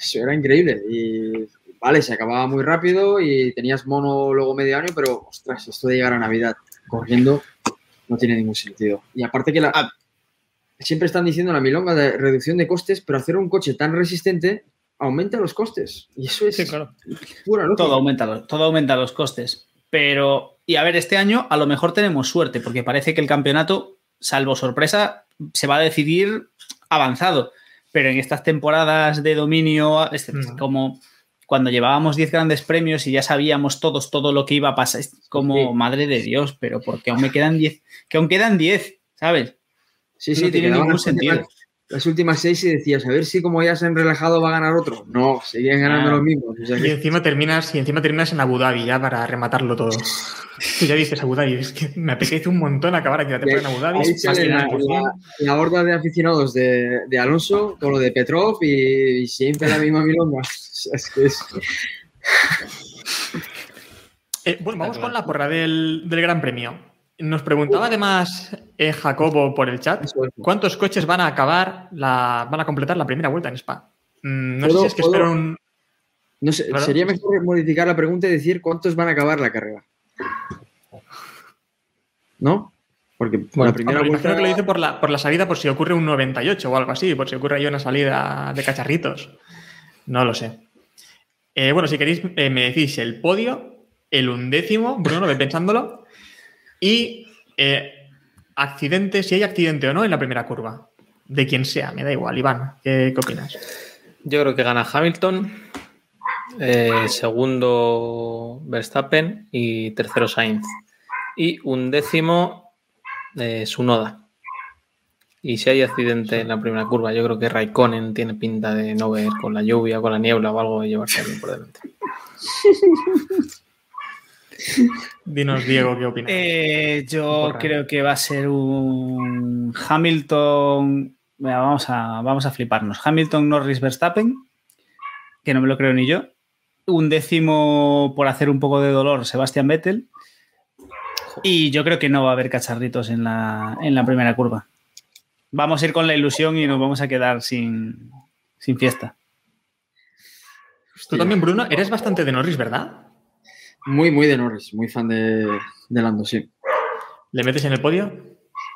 Eso era increíble. Y vale, se acababa muy rápido y tenías mono luego medio año, pero ostras, esto de llegar a Navidad corriendo no tiene ningún sentido. Y aparte que la, Ah. siempre están diciendo la milonga de reducción de costes, pero hacer un coche tan resistente aumenta los costes. Y eso es Sí, claro. pura. Todo aumenta, los- todo aumenta los costes. Pero, y a ver, este año a lo mejor tenemos suerte, porque parece que el campeonato, salvo sorpresa, se va a decidir avanzado. Pero en estas temporadas de dominio, este- Mm. como cuando llevábamos 10 grandes premios y ya sabíamos todos todo lo que iba a pasar, es como, Sí. madre de Dios, pero porque aún me quedan 10, que aún quedan 10, ¿sabes? Sí, No sí, te tiene ningún sentido. Las últimas seis y decías, a ver si como ya se han relajado va a ganar otro. No, seguían ganando Ah. los mismos. O sea Y encima terminas, y encima terminas en Abu Dhabi ya para rematarlo todo. Tú ya dices Abu Dhabi, es que me apetece un montón acabar aquí la temporada en Abu Dhabi. Ahí sale la, la- la horda de aficionados de, de Alonso con lo de Petrov y, y siempre la misma milonga. Es que es... Eh, bueno, vamos con la porra del, del Gran Premio. Nos preguntaba además eh, Jacobo por el chat cuántos coches van a acabar, la, van a completar la primera vuelta en Spa. Mm, no sé ¿Puedo- si es que espero un. No sé, sería mejor modificar la pregunta y decir cuántos van a acabar la carrera. ¿No? Porque Bueno, la primera Hombre, vuelta... que lo dice por la, por la salida, por si ocurre un 98 o algo así, por si ocurre ahí una salida de cacharritos. No lo sé. Eh, bueno, si queréis, eh, me decís el podio, el undécimo, Bruno, ve pensándolo, y eh, accidente, si hay accidente o no en la primera curva. De quien sea, me da igual. Iván, ¿qué, qué opinas? Yo creo que gana Hamilton, eh, segundo Verstappen y tercero Sainz. Y un décimo eh, Sunoda. Y si hay accidente en la primera curva, yo creo que Raikkonen tiene pinta de no ver con la lluvia, con la niebla o algo de llevarse alguien por delante. Dinos, Diego, ¿qué opinas? Eh, yo creo que va a ser un Hamilton. Vamos, a, vamos a fliparnos. Hamilton, Norris, Verstappen, que no me lo creo ni yo. Un décimo por hacer un poco de dolor, Sebastián Vettel. Y yo creo que no va a haber cacharritos en la, en la primera curva. Vamos a ir con la ilusión y nos vamos a quedar sin, sin fiesta. Tú también, Bruno, eres bastante de Norris, ¿verdad? Muy, muy de Norris, muy fan de, de Lando, sí. ¿Le metes en el podio?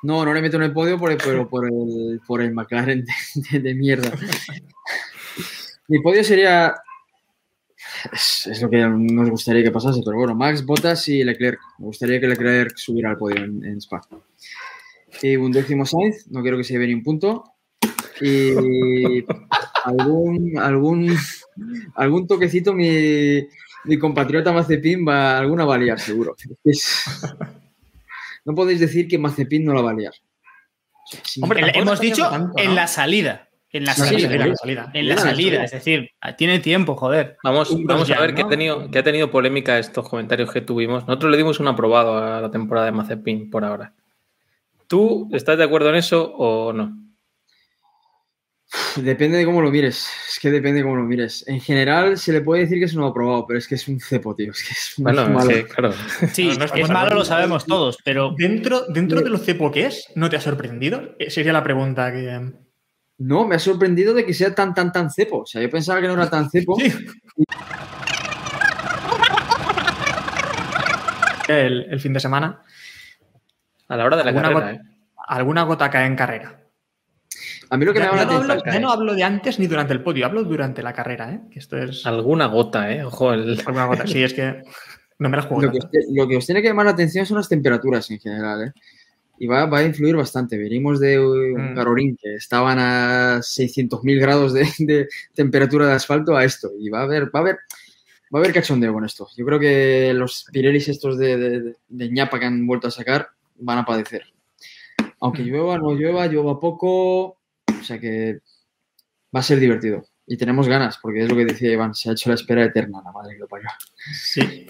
No, no le meto en el podio por el, pero por el, por el McLaren de, de- de mierda. Mi podio sería es, es lo que nos gustaría que pasase. Pero bueno, Max, Bottas y Leclerc. Me gustaría que Leclerc subiera al podio en, en Spa. Y un décimo Sainz, no quiero que se lleve ni un punto. Y algún, algún, algún toquecito mi, mi compatriota Mazepin va, alguna va a liar, seguro. Es- no podéis decir que Mazepin no la va a liar. Sí, Hombre, hemos dicho tanto, en ¿no? la salida. En la Sí, salida. en la salida. En la Ya, salida, ya. es decir, tiene tiempo, joder. Vamos, a ver que, ha ¿no? tenido, que ha tenido polémica estos comentarios que tuvimos. Nosotros le dimos un aprobado a la temporada de Mazepin por ahora. ¿Tú estás de acuerdo en eso o no? Depende de cómo lo mires. Es que depende de cómo lo mires. En general se le puede decir que es un aprobado, pero es que es un cepo, tío. Es que es Bueno, malo. es que, claro. Sí, No, no es malo, lo sabemos todos, pero Dentro, dentro de lo cepo que es, ¿no te ha sorprendido? Eh, Sería la pregunta que. No, me ha sorprendido de que sea tan, tan, tan cepo. O sea, yo pensaba que no era tan cepo. Sí. El, el fin de semana, A la hora de la Alguna carrera, gota- ¿eh? alguna gota cae en carrera. A mí lo que me Ya, llama ya la no atención. hablo, ya no hablo de antes ni durante el podio, hablo durante la carrera, ¿eh? Que esto es Alguna gota, ¿eh? Ojo, el... alguna gota. Sí, es que no me la juego Lo que, os, lo que os tiene que llamar la atención son las temperaturas en general, ¿eh? Y va, va a influir bastante. Venimos de un Mm. Carorín que estaban a 600.000 grados de, de temperatura de asfalto a esto. Y va a haber, va a haber, va a haber cachondeo con esto. Yo creo que los Pirellis estos de, de, de ñapa que han vuelto a sacar van a padecer. Aunque Mm. llueva, no llueva, llueva poco. O sea que va a ser divertido. Y tenemos ganas, porque es lo que decía Iván, se ha hecho la espera eterna, la madre que lo parió. Sí.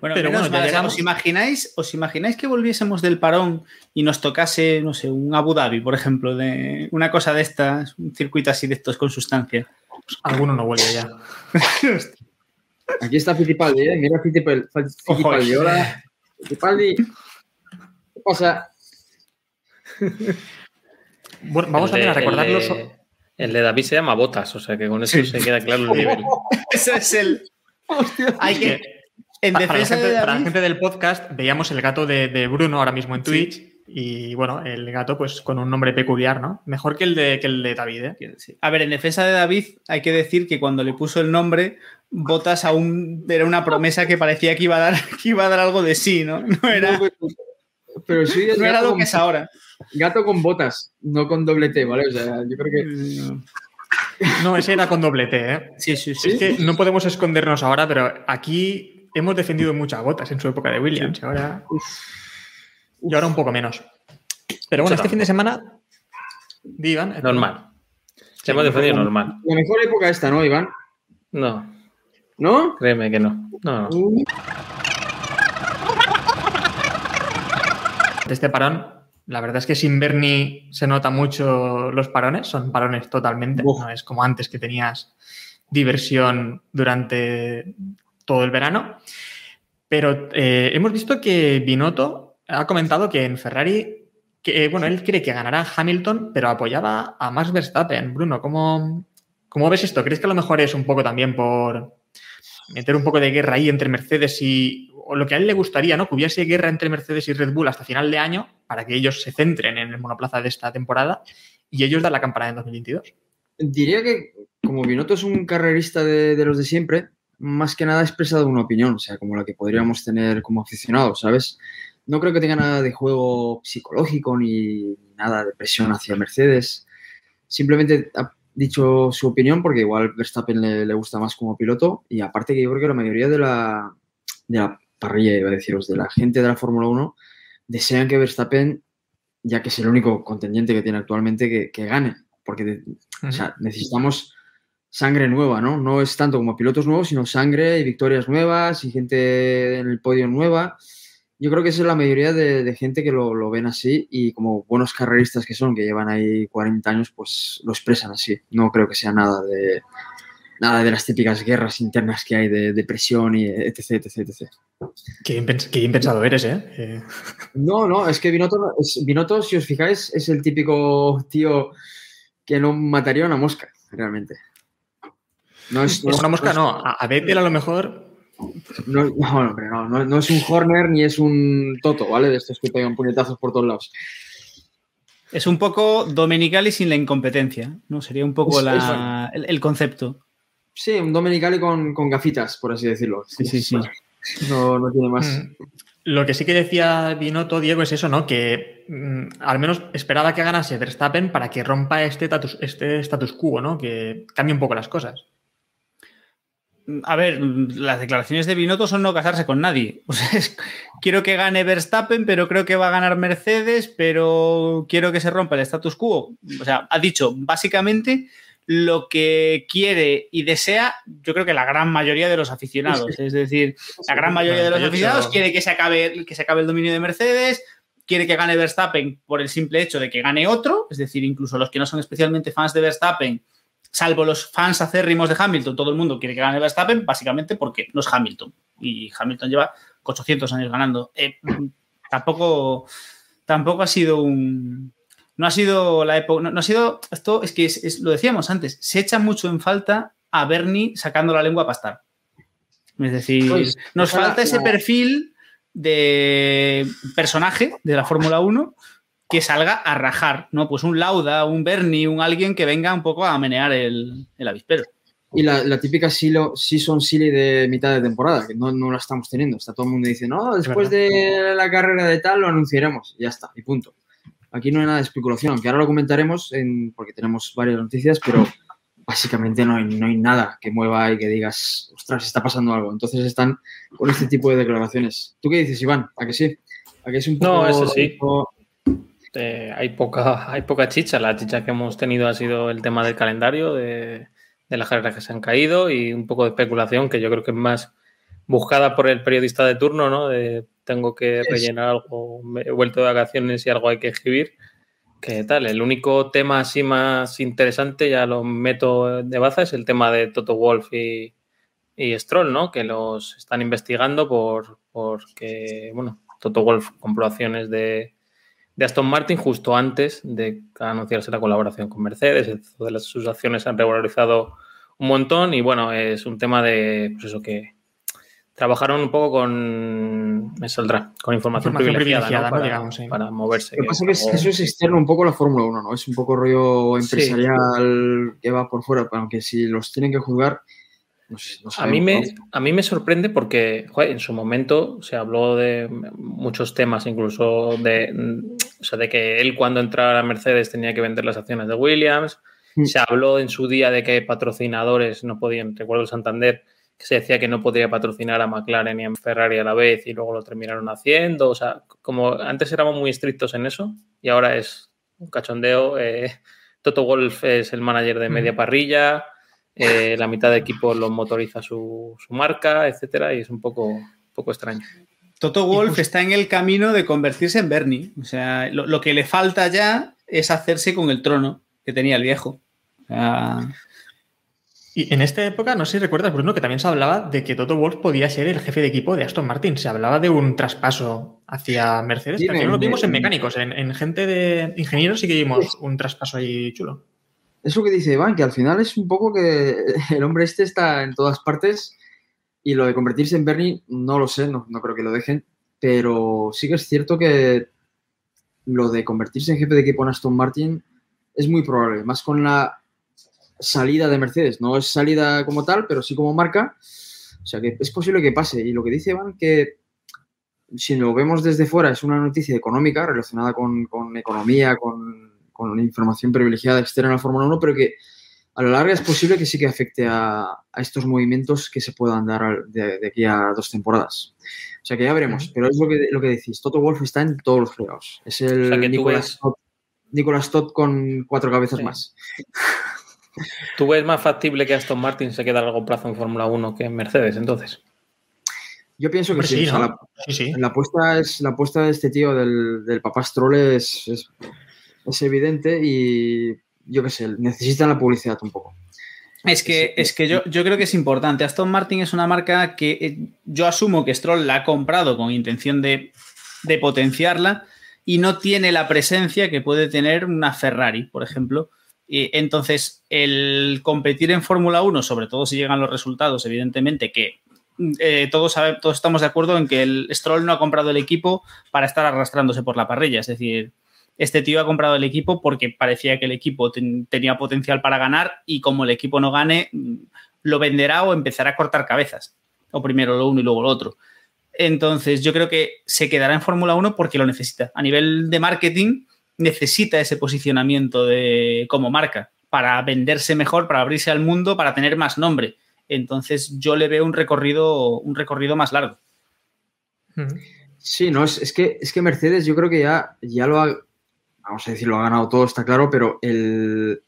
Bueno, Pero bueno, mal, llegamos. ¿os imagináis, ¿os imagináis que volviésemos del parón y nos tocase, no sé, un Abu Dhabi, por ejemplo, de una cosa de estas, un circuito así de estos con sustancia? Alguno no vuelve ya. Aquí está Fittipaldi, ¿eh? Mira Fittipaldi. Fittipaldi. Hola. Fittipaldi. ¿Qué pasa? Bueno, vamos también a de- recordar el de- El de David se llama Botas, o sea que con eso se queda claro el nivel. Ese es el. Hay que. En Pa- para, la defensa gente, de para la gente del podcast, veíamos el gato de, de Bruno ahora mismo en Twitch. Y bueno, el gato, pues con un nombre peculiar, ¿no? Mejor que el de, que el de David, ¿eh? A ver, en defensa de David, hay que decir que cuando le puso el nombre, Botas aún era una promesa que parecía que iba a dar, que iba a dar algo de sí, ¿no? No era, Pero sí no era lo que es ahora. Gato con botas, no con doble T, ¿vale? O sea, yo creo que. No, ese era con doble T, ¿eh? Sí, sí, sí. Es que no podemos escondernos ahora, pero aquí hemos defendido muchas botas en su época de Williams. y Ahora, y ahora un poco menos. Pero bueno, Eso este fin de semana. Di, Iván, Normal. Se hemos defendido normal. La mejor época esta, ¿no, Iván? No, ¿No? créeme que no. No, no. Uh, de este parón, la verdad es que sin Bernie se nota mucho los parones, son parones totalmente. Uf. No es como antes que tenías diversión durante todo el verano. Pero eh, hemos visto que Binotto ha comentado que en Ferrari, que, eh, bueno, él cree que ganará Hamilton, pero apoyaba a Max Verstappen. Bruno, ¿cómo, ¿cómo ves esto? ¿Crees que a lo mejor es un poco también por meter un poco de guerra ahí entre Mercedes y o lo que a él le gustaría, ¿no? Que hubiese guerra entre Mercedes y Red Bull hasta final de año para que ellos se centren en el monoplaza de esta temporada y ellos dan la campana en 2022. diría que, como Binotto es un carrerista de, los de siempre, más que nada ha expresado una opinión, o sea, como la que podríamos tener como aficionados, ¿sabes? No creo que tenga nada de juego psicológico ni nada de presión hacia Mercedes. Simplemente dicho su opinión porque igual Verstappen le, le gusta más como piloto y aparte que yo creo que la mayoría de la, de la parrilla, iba a deciros, de la gente de la Fórmula 1 desean que Verstappen, ya que es el único contendiente que tiene actualmente, que, que gane. Porque de- o sea, necesitamos sangre nueva, ¿no? No es tanto como pilotos nuevos, sino sangre y victorias nuevas y gente en el podio nueva. Yo creo que esa es la mayoría de, de gente que lo, lo ven así y como buenos carreristas que son, que llevan ahí 40 años, pues lo expresan así. No creo que sea nada de nada de las típicas guerras internas que hay de, de presión y etc, etc, etc. Qué qué bien pensado eres, ¿eh? Eh, No, no, es que Binotto, no- es, Binotto, si os fijáis, es el típico tío que no mataría una mosca, realmente. No es, no es es- una mosca, no. A, a Vettel a lo mejor. No, no, no, pero no, no, no es un Horner ni es un Toto, ¿vale? De estos que pegan puñetazos por todos lados. Es un poco Domenicali sin la incompetencia, ¿no? Sería un poco Es- la- el, el concepto. Sí, un Domenicali con, con gafitas, por así decirlo. Sí, sí, sí. No, no tiene más. Mm. Lo que sí que decía Binotto, Diego, es eso, ¿no? Que mm, al menos esperaba que ganase Verstappen para que rompa este status, este status quo, ¿no? Que cambie un poco las cosas. A ver, las declaraciones de Binotto son no casarse con nadie. O sea, es- quiero que gane Verstappen, pero creo que va a ganar Mercedes, pero quiero que se rompa el status quo. O sea, ha dicho básicamente lo que quiere y desea, yo creo que la gran mayoría de los aficionados. Es decir, la gran mayoría de los 98. aficionados quiere que se acabe, que se acabe el dominio de Mercedes, quiere que gane Verstappen por el simple hecho de que gane otro, es decir, incluso los que no son especialmente fans de Verstappen, salvo los fans acérrimos de Hamilton, todo el mundo quiere que gane Verstappen, básicamente porque no es Hamilton. Y Hamilton lleva 800 años ganando. Eh, tampoco, tampoco ha sido un. No ha sido la época. No, no ha sido. Esto es que es- es- lo decíamos antes. Se echa mucho en falta a Bernie sacando la lengua a pastar. Es decir, Pues, nos falta ese perfil de personaje de la Fórmula 1 que salga a rajar, ¿no? Pues un Lauda, un Bernie, un alguien que venga un poco a menear el, el avispero. Y la, la típica silo, season silly de mitad de temporada, que no, no la estamos teniendo. Está todo el mundo diciendo, no, después de la carrera de tal lo anunciaremos. Y ya está, y punto. Aquí no hay nada de especulación, aunque ahora lo comentaremos en- porque tenemos varias noticias, pero básicamente no hay, no hay nada que mueva y que digas, ostras, está pasando algo. Entonces están con este tipo de declaraciones. ¿Tú qué dices, Iván? ¿A que sí? ¿A que es un poco... No, eso sí. Eh, hay, poca, hay poca chicha. La chicha que hemos tenido ha sido el tema del calendario, de, de las carreras que se han caído y un poco de especulación que yo creo que es más buscada por el periodista de turno, ¿no? De tengo que rellenar algo, me he vuelto de vacaciones y algo hay que escribir. ¿Qué tal? El único tema así más interesante, ya lo meto de baza, es el tema de Toto Wolf y, y Stroll, ¿no? Que los están investigando por porque, bueno, Toto Wolf compró acciones de, de Aston Martin justo antes de anunciarse la colaboración con Mercedes. Entonces, sus acciones han revalorizado un montón y bueno, es un tema de, pues eso que trabajaron un poco con, me saldrá, con información, Información privilegiada, privilegiada, ¿no? ¿no? para, Digamos, sí. para moverse. Lo que pasa es que eso es externo un poco a la Fórmula 1, ¿no? Es un poco rollo Sí. empresarial que va por fuera, aunque si los tienen que juzgar, no sé, no A mí, me, ¿no? a mí me sorprende porque joder, en su momento se habló de muchos temas, incluso de, o sea, de que él cuando entrara a Mercedes tenía que vender las acciones de Williams. Mm. Se habló en su día de que patrocinadores no podían, recuerdo el Santander, que se decía que no podría patrocinar a McLaren y a Ferrari a la vez y luego lo terminaron haciendo. O sea, como antes éramos muy estrictos en eso y ahora es un cachondeo. eh, Toto Wolf es el manager de media Ujú. parrilla, eh, la mitad de equipo lo motoriza su, su marca, etcétera, y es un poco, un poco extraño. Toto Wolf está en el camino de convertirse en Bernie. O sea, lo, lo que le falta ya es hacerse con el trono que tenía el viejo. O sea, Y en esta época, no sé si recuerdas, Bruno, que también se hablaba de que Toto Wolff podía ser el jefe de equipo de Aston Martin. Se hablaba de un traspaso hacia Mercedes. Final me- lo vimos en me- mecánicos, en, en gente de ingenieros sí que vimos un traspaso ahí chulo. Es lo que dice Iván, que al final es un poco que el hombre este está en todas partes y lo de convertirse en Bernie no lo sé, no, no creo que lo dejen, pero sí que es cierto que lo de convertirse en jefe de equipo en Aston Martin es muy probable, más con la salida de Mercedes. No es salida como tal, pero sí como marca. O sea que es posible que pase. Y lo que dice Iván, que si lo vemos desde fuera, es una noticia económica relacionada con, con economía, con, con información privilegiada externa a la Fórmula 1, pero que a la larga es posible que sí que afecte a, a estos movimientos que se puedan dar al- de, de aquí a dos temporadas. O sea que ya veremos, pero es lo que, lo que decís. Toto Wolf está en todos los fregados. Es el O sea que ves- Todd, con cuatro cabezas Sí. más. ¿Tú ves más factible que Aston Martin se quede a largo plazo en Fórmula 1 que en Mercedes, entonces? Yo pienso que sí. sí, o sea, ¿no? la, Sí, sí. la apuesta es la apuesta de este tío del, del papá Stroll es, es, es evidente y yo qué sé, necesitan la publicidad un poco. Es que, es que yo, yo creo que es importante. Aston Martin es una marca que eh, yo asumo que Stroll la ha comprado con intención de, de potenciarla y no tiene la presencia que puede tener una Ferrari, por ejemplo. Y entonces, el competir en Fórmula 1, sobre todo si llegan los resultados, evidentemente que eh, todos, todos estamos de acuerdo en que el Stroll no ha comprado el equipo para estar arrastrándose por la parrilla. Es decir, este tío ha comprado el equipo porque parecía que el equipo ten- tenía potencial para ganar y como el equipo no gane, lo venderá o empezará a cortar cabezas. O primero lo uno y luego lo otro. Entonces, yo creo que se quedará en Fórmula 1 porque lo necesita. A nivel de marketing, necesita ese posicionamiento de, como marca para venderse mejor, para abrirse al mundo, para tener más nombre. Entonces, yo le veo un recorrido, un recorrido más largo. Sí, no, es, es que, es que Mercedes yo creo que ya, ya lo ha, vamos a decir, lo ha ganado todo, está claro, pero el,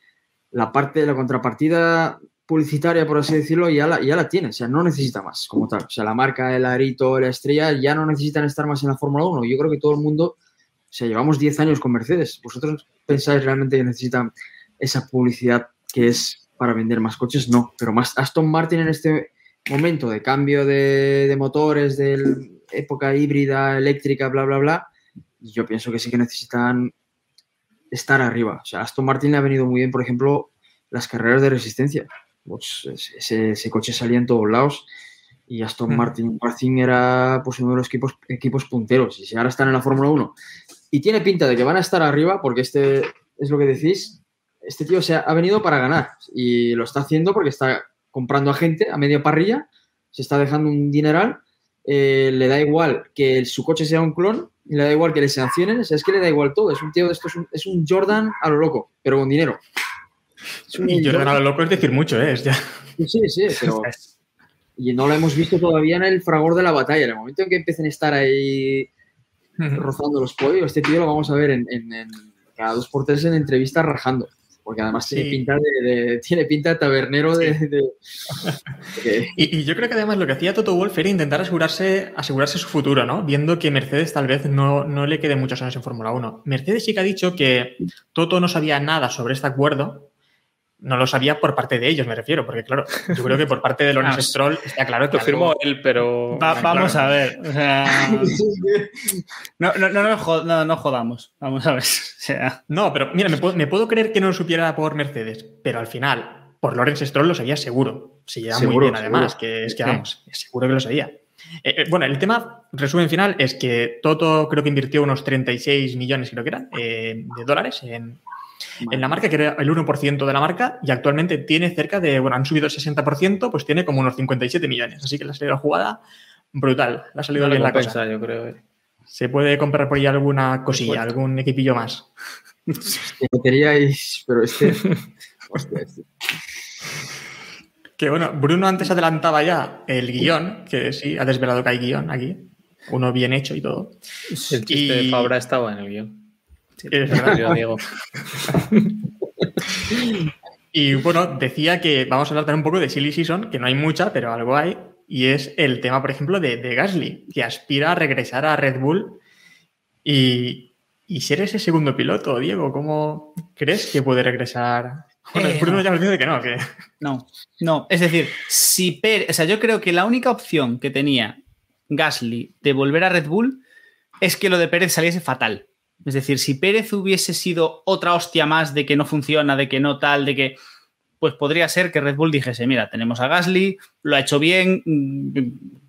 la parte de la contrapartida publicitaria, por así decirlo, ya la, ya la tiene, o sea, no necesita más como tal. O sea, la marca, el arito, la estrella ya no necesitan estar más en la Fórmula 1. Yo creo que todo el mundo, o sea, llevamos 10 años con Mercedes. ¿Vosotros pensáis realmente que necesitan esa publicidad que es para vender más coches? No, pero más Aston Martin en este momento de cambio de motores, de época híbrida, eléctrica, bla, bla, bla, yo pienso que sí que necesitan estar arriba. O sea, Aston Martin le ha venido muy bien, por ejemplo, las carreras de resistencia. Pues ese, ese coche salía en todos lados y Aston Mm. Martin Racing era pues, uno de los equipos, equipos punteros. Y si ahora están en la Fórmula 1 y tiene pinta de que van a estar arriba, porque este es lo que decís, este tío se ha, ha venido para ganar y lo está haciendo porque está comprando a gente a media parrilla, se está dejando un dineral, eh, le da igual que su coche sea un clon, le da igual que le sancionen, o sea, es que le da igual todo, es un tío de estos, es un, es un Jordan a lo loco, pero con dinero. Es un Y Jordan a lo loco es decir mucho, ¿eh? Es ya... Sí, sí, pero. Y no lo hemos visto todavía en el fragor de la batalla. En el momento en que empiecen a estar ahí rozando los podios, este tío lo vamos a ver en, en- en cada dos por tres en entrevistas rajando. Porque además tiene pinta de, de- tiene pinta de tabernero de. de- de- Y, y yo creo que además lo que hacía Toto Wolff era intentar asegurarse, asegurarse su futuro, ¿no? Viendo que Mercedes tal vez no, no le quede muchos años en Fórmula 1. Mercedes sí que ha dicho que Toto no sabía nada sobre este acuerdo. No lo sabía por parte de ellos, me refiero, porque claro, yo creo que por parte de Lawrence Ah, Stroll está claro que Lo firmó algo- él, pero. Va- Claro. vamos a ver. o sea, no, no, no, no- no jodamos. Vamos a ver. O sea, No, pero mira, me puedo, me puedo creer que no lo supiera por Mercedes, pero al final, por Lawrence Stroll lo sabía seguro. Se lleva muy bien, además, seguro. que es que Sí. vamos, seguro que lo sabía. Eh, eh, bueno, el tema, resumen final, es que Toto creo que invirtió unos 36 millones, creo que eran, eh, de dólares en, en la marca, que era el 1% de la marca, y actualmente tiene cerca de, bueno, han subido el 60%, pues tiene como unos 57 millones. Así que le ha salido la jugada brutal. Le ha salido No bien la compensa, cosa. yo creo. eh. Se puede comprar por ahí alguna cosilla, algún equipillo más. lotería y- Pero este. hostia, este. Que bueno, Bruno antes adelantaba ya el guion, que sí, ha desvelado que hay guion aquí. Uno bien hecho y todo. El chiste Y- de Fabra estaba en el guion. Es verdad. Yo digo. Y bueno, decía que vamos a hablar también un poco de Silly Season, que no hay mucha, pero algo hay. Y es el tema, por ejemplo, de, de Gasly, que aspira a regresar a Red Bull y, y ser ese segundo piloto. Diego, ¿cómo crees que puede regresar? Bueno, Eh, Bruno no. ya nos dice que no, que no, no. Es decir, si Pérez, o sea, yo creo que la única opción que tenía Gasly de volver a Red Bull es que lo de Pérez saliese fatal. Es decir, si Pérez hubiese sido otra hostia más de que no funciona, de que no tal, de que. Pues podría ser que Red Bull dijese: Mira, tenemos a Gasly, lo ha hecho bien, mm,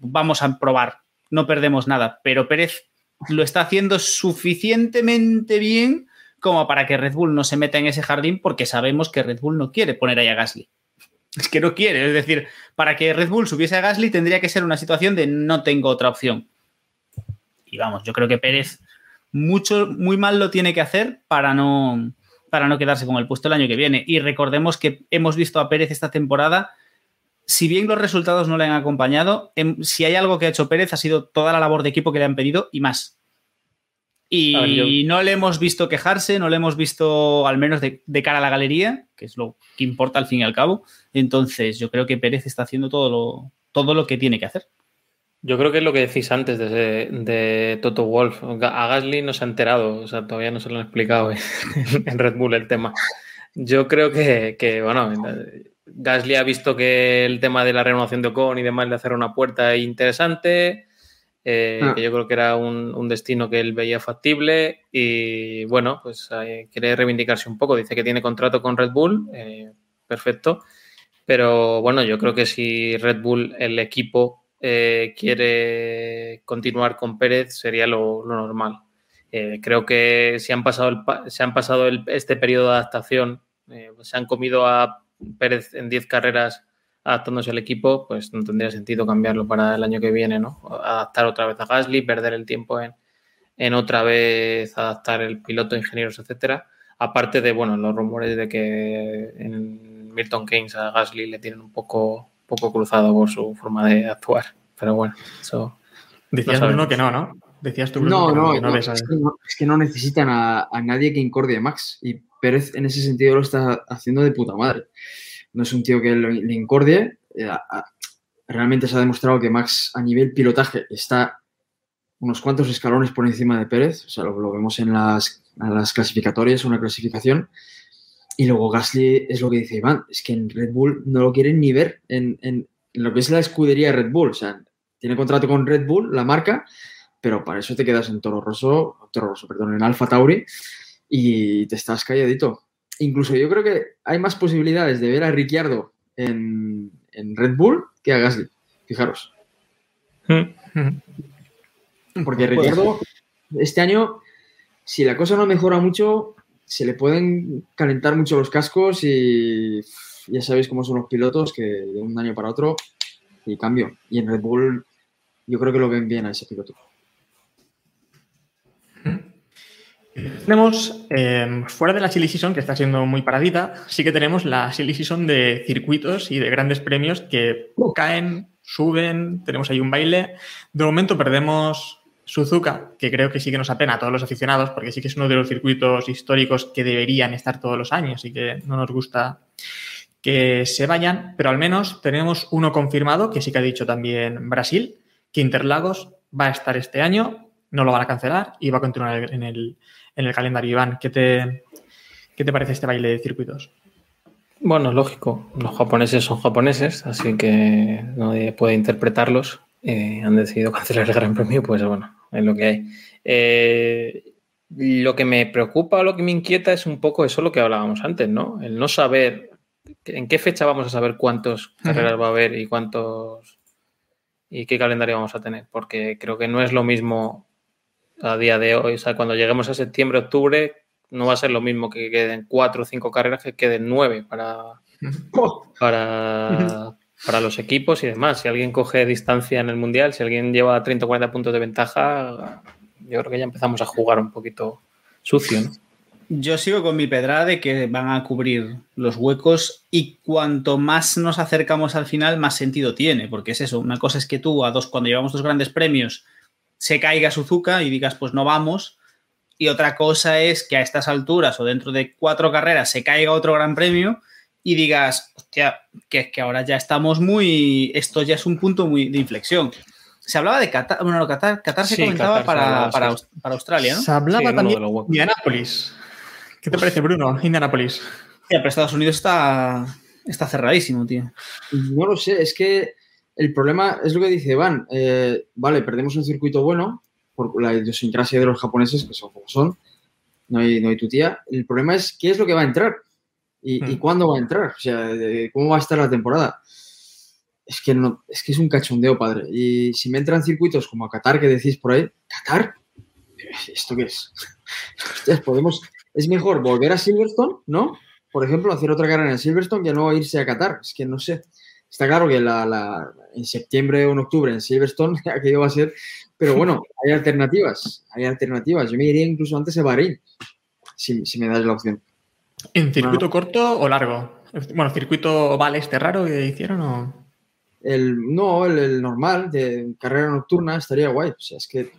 vamos a probar, no perdemos nada. Pero Pérez lo está haciendo suficientemente bien como para que Red Bull no se meta en ese jardín porque sabemos que Red Bull no quiere poner ahí a Gasly. Es que no quiere, es decir, para que Red Bull subiese a Gasly tendría que ser una situación de no tengo otra opción. Y vamos, yo creo que Pérez mucho, muy mal lo tiene que hacer para no, para no quedarse con el puesto el año que viene. Y recordemos que hemos visto a Pérez esta temporada, si bien los resultados no le han acompañado, em- si hay algo que ha hecho Pérez ha sido toda la labor de equipo que le han pedido y más. Y A ver, yo- no le hemos visto quejarse, no le hemos visto, al menos de, de cara a la galería, que es lo que importa al fin y al cabo. Entonces, yo creo que Pérez está haciendo todo lo, todo lo que tiene que hacer. Yo creo que es lo que decís antes de, de Toto Wolf. A Gasly no se ha enterado, o sea, todavía no se lo han explicado en, en Red Bull el tema. Yo creo que, que, bueno, Gasly ha visto que el tema de la renovación de Ocon y demás le hacer una puerta interesante, eh, Ah. que yo creo que era un, un destino que él veía factible y bueno, pues eh, quiere reivindicarse un poco. Dice que tiene contrato con Red Bull, eh, perfecto. Pero bueno, yo creo que si Red Bull, el equipo, eh, quiere continuar con Pérez, sería lo, normal. Eh, creo que si han pasado, el, se han pasado este periodo de adaptación, eh, se han comido a Pérez en 10 carreras adaptándose al equipo, pues no tendría sentido cambiarlo para el año que viene, ¿no? Adaptar otra vez a Gasly, perder el tiempo en, en otra vez adaptar el piloto, ingenieros, etcétera. Aparte de, bueno, los rumores de que en Milton Keynes a Gasly le tienen un poco, poco cruzado por su forma de actuar. Pero bueno, eso. Decías, No Bruno, que no, ¿no? Decías tú, Bruno, No, que no, que no, ves a- es, que no es que no necesitan a, a nadie que incordie a Max. Y Pérez en ese sentido lo está haciendo de puta madre. No es un tío que lo- le incordie. eh, realmente se ha demostrado que Max a nivel pilotaje está unos cuantos escalones por encima de Pérez. O sea, lo, lo vemos en las, en las clasificatorias, una clasificación. Y luego Gasly es lo que dice Iván, es que en Red Bull no lo quieren ni ver en, en- lo que es la escudería de Red Bull. O sea, tiene contrato con Red Bull, la marca, pero para eso te quedas en Toro Rosso, Toro Rosso, perdón, en Alfa Tauri y te estás calladito. Incluso yo creo que hay más posibilidades de ver a Ricciardo en, en Red Bull que a Gasly. Fijaros. Porque Ricciardo, este año, si la cosa no mejora mucho, se le pueden calentar mucho los cascos y ya sabéis cómo son los pilotos, que de un año para otro y cambio. Y en Red Bull yo creo que lo ven bien a ese piloto. Tenemos, eh, fuera de la Silly Season, que está siendo muy paradita, sí que tenemos la Silly Season de circuitos y de grandes premios que caen, suben, tenemos ahí un baile. De momento perdemos Suzuka, que creo que sí que nos apena a todos los aficionados, porque sí que es uno de los circuitos históricos que deberían estar todos los años y que no nos gusta que se vayan, pero al menos tenemos uno confirmado, que sí que ha dicho también Brasil, que Interlagos va a estar este año, no lo van a cancelar y va a continuar en el, en el calendario. Iván, ¿qué te, ¿qué te parece este baile de circuitos? Bueno, lógico. Los japoneses son japoneses, así que nadie puede interpretarlos. Eh, han decidido cancelar el Gran Premio, pues bueno, es lo que hay. Eh, lo que me preocupa o lo que me inquieta es un poco eso lo que hablábamos antes, ¿no? El no saber en qué fecha vamos a saber cuántas carreras va a haber y cuántos y qué calendario vamos a tener, porque creo que no es lo mismo a día de hoy, o sea, cuando lleguemos a septiembre, octubre, no va a ser lo mismo que queden cuatro o cinco carreras que queden nueve para, para, para los equipos y demás. Si alguien coge distancia en el Mundial, si alguien lleva 30 o 40 puntos de ventaja, yo creo que ya empezamos a jugar un poquito sucio, ¿no? Yo sigo con mi pedrada de que van a cubrir los huecos y cuanto más nos acercamos al final, más sentido tiene, porque es eso, una cosa es que tú a dos, cuando llevamos dos grandes premios, se caiga Suzuka y digas, pues no vamos, y otra cosa es que a estas alturas o dentro de cuatro carreras se caiga otro gran premio y digas, hostia, que es que ahora ya estamos muy, esto ya es un punto muy de inflexión. Se hablaba de Qatar, bueno, Qatar, Qatar se Sí, comentaba Qatar para, hablaba, para, sí. para Australia, ¿no? Se hablaba Sí, también de. Indianápolis. ¿Qué te parece, Bruno? Indianápolis. Pero Estados Unidos está, está cerradísimo, tío. No lo sé, es que el problema es lo que dice Iván. eh, vale, perdemos un circuito bueno por la idiosincrasia de los japoneses, que son como son. No hay, no hay tu tía. El problema es qué es lo que va a entrar y, y Hmm. cuándo va a entrar. O sea, cómo va a estar la temporada. Es que, no, es que es un cachondeo, padre. Y si me entran circuitos como a Qatar, que decís por ahí, ¿Qatar? ¿Esto qué es? Hostias, podemos. Es mejor volver a Silverstone, ¿no? Por ejemplo, hacer otra carrera en Silverstone que no irse a Qatar. Es que no sé. Está claro que la, la- en septiembre o en octubre en Silverstone aquello va a ser. Pero bueno, hay alternativas. Hay alternativas. Yo me iría incluso antes a Bahrein, si, si me das la opción. ¿En circuito corto o largo? Bueno, circuito oval este raro que hicieron o. El, no, el, el normal de carrera nocturna estaría guay. O sea, es que.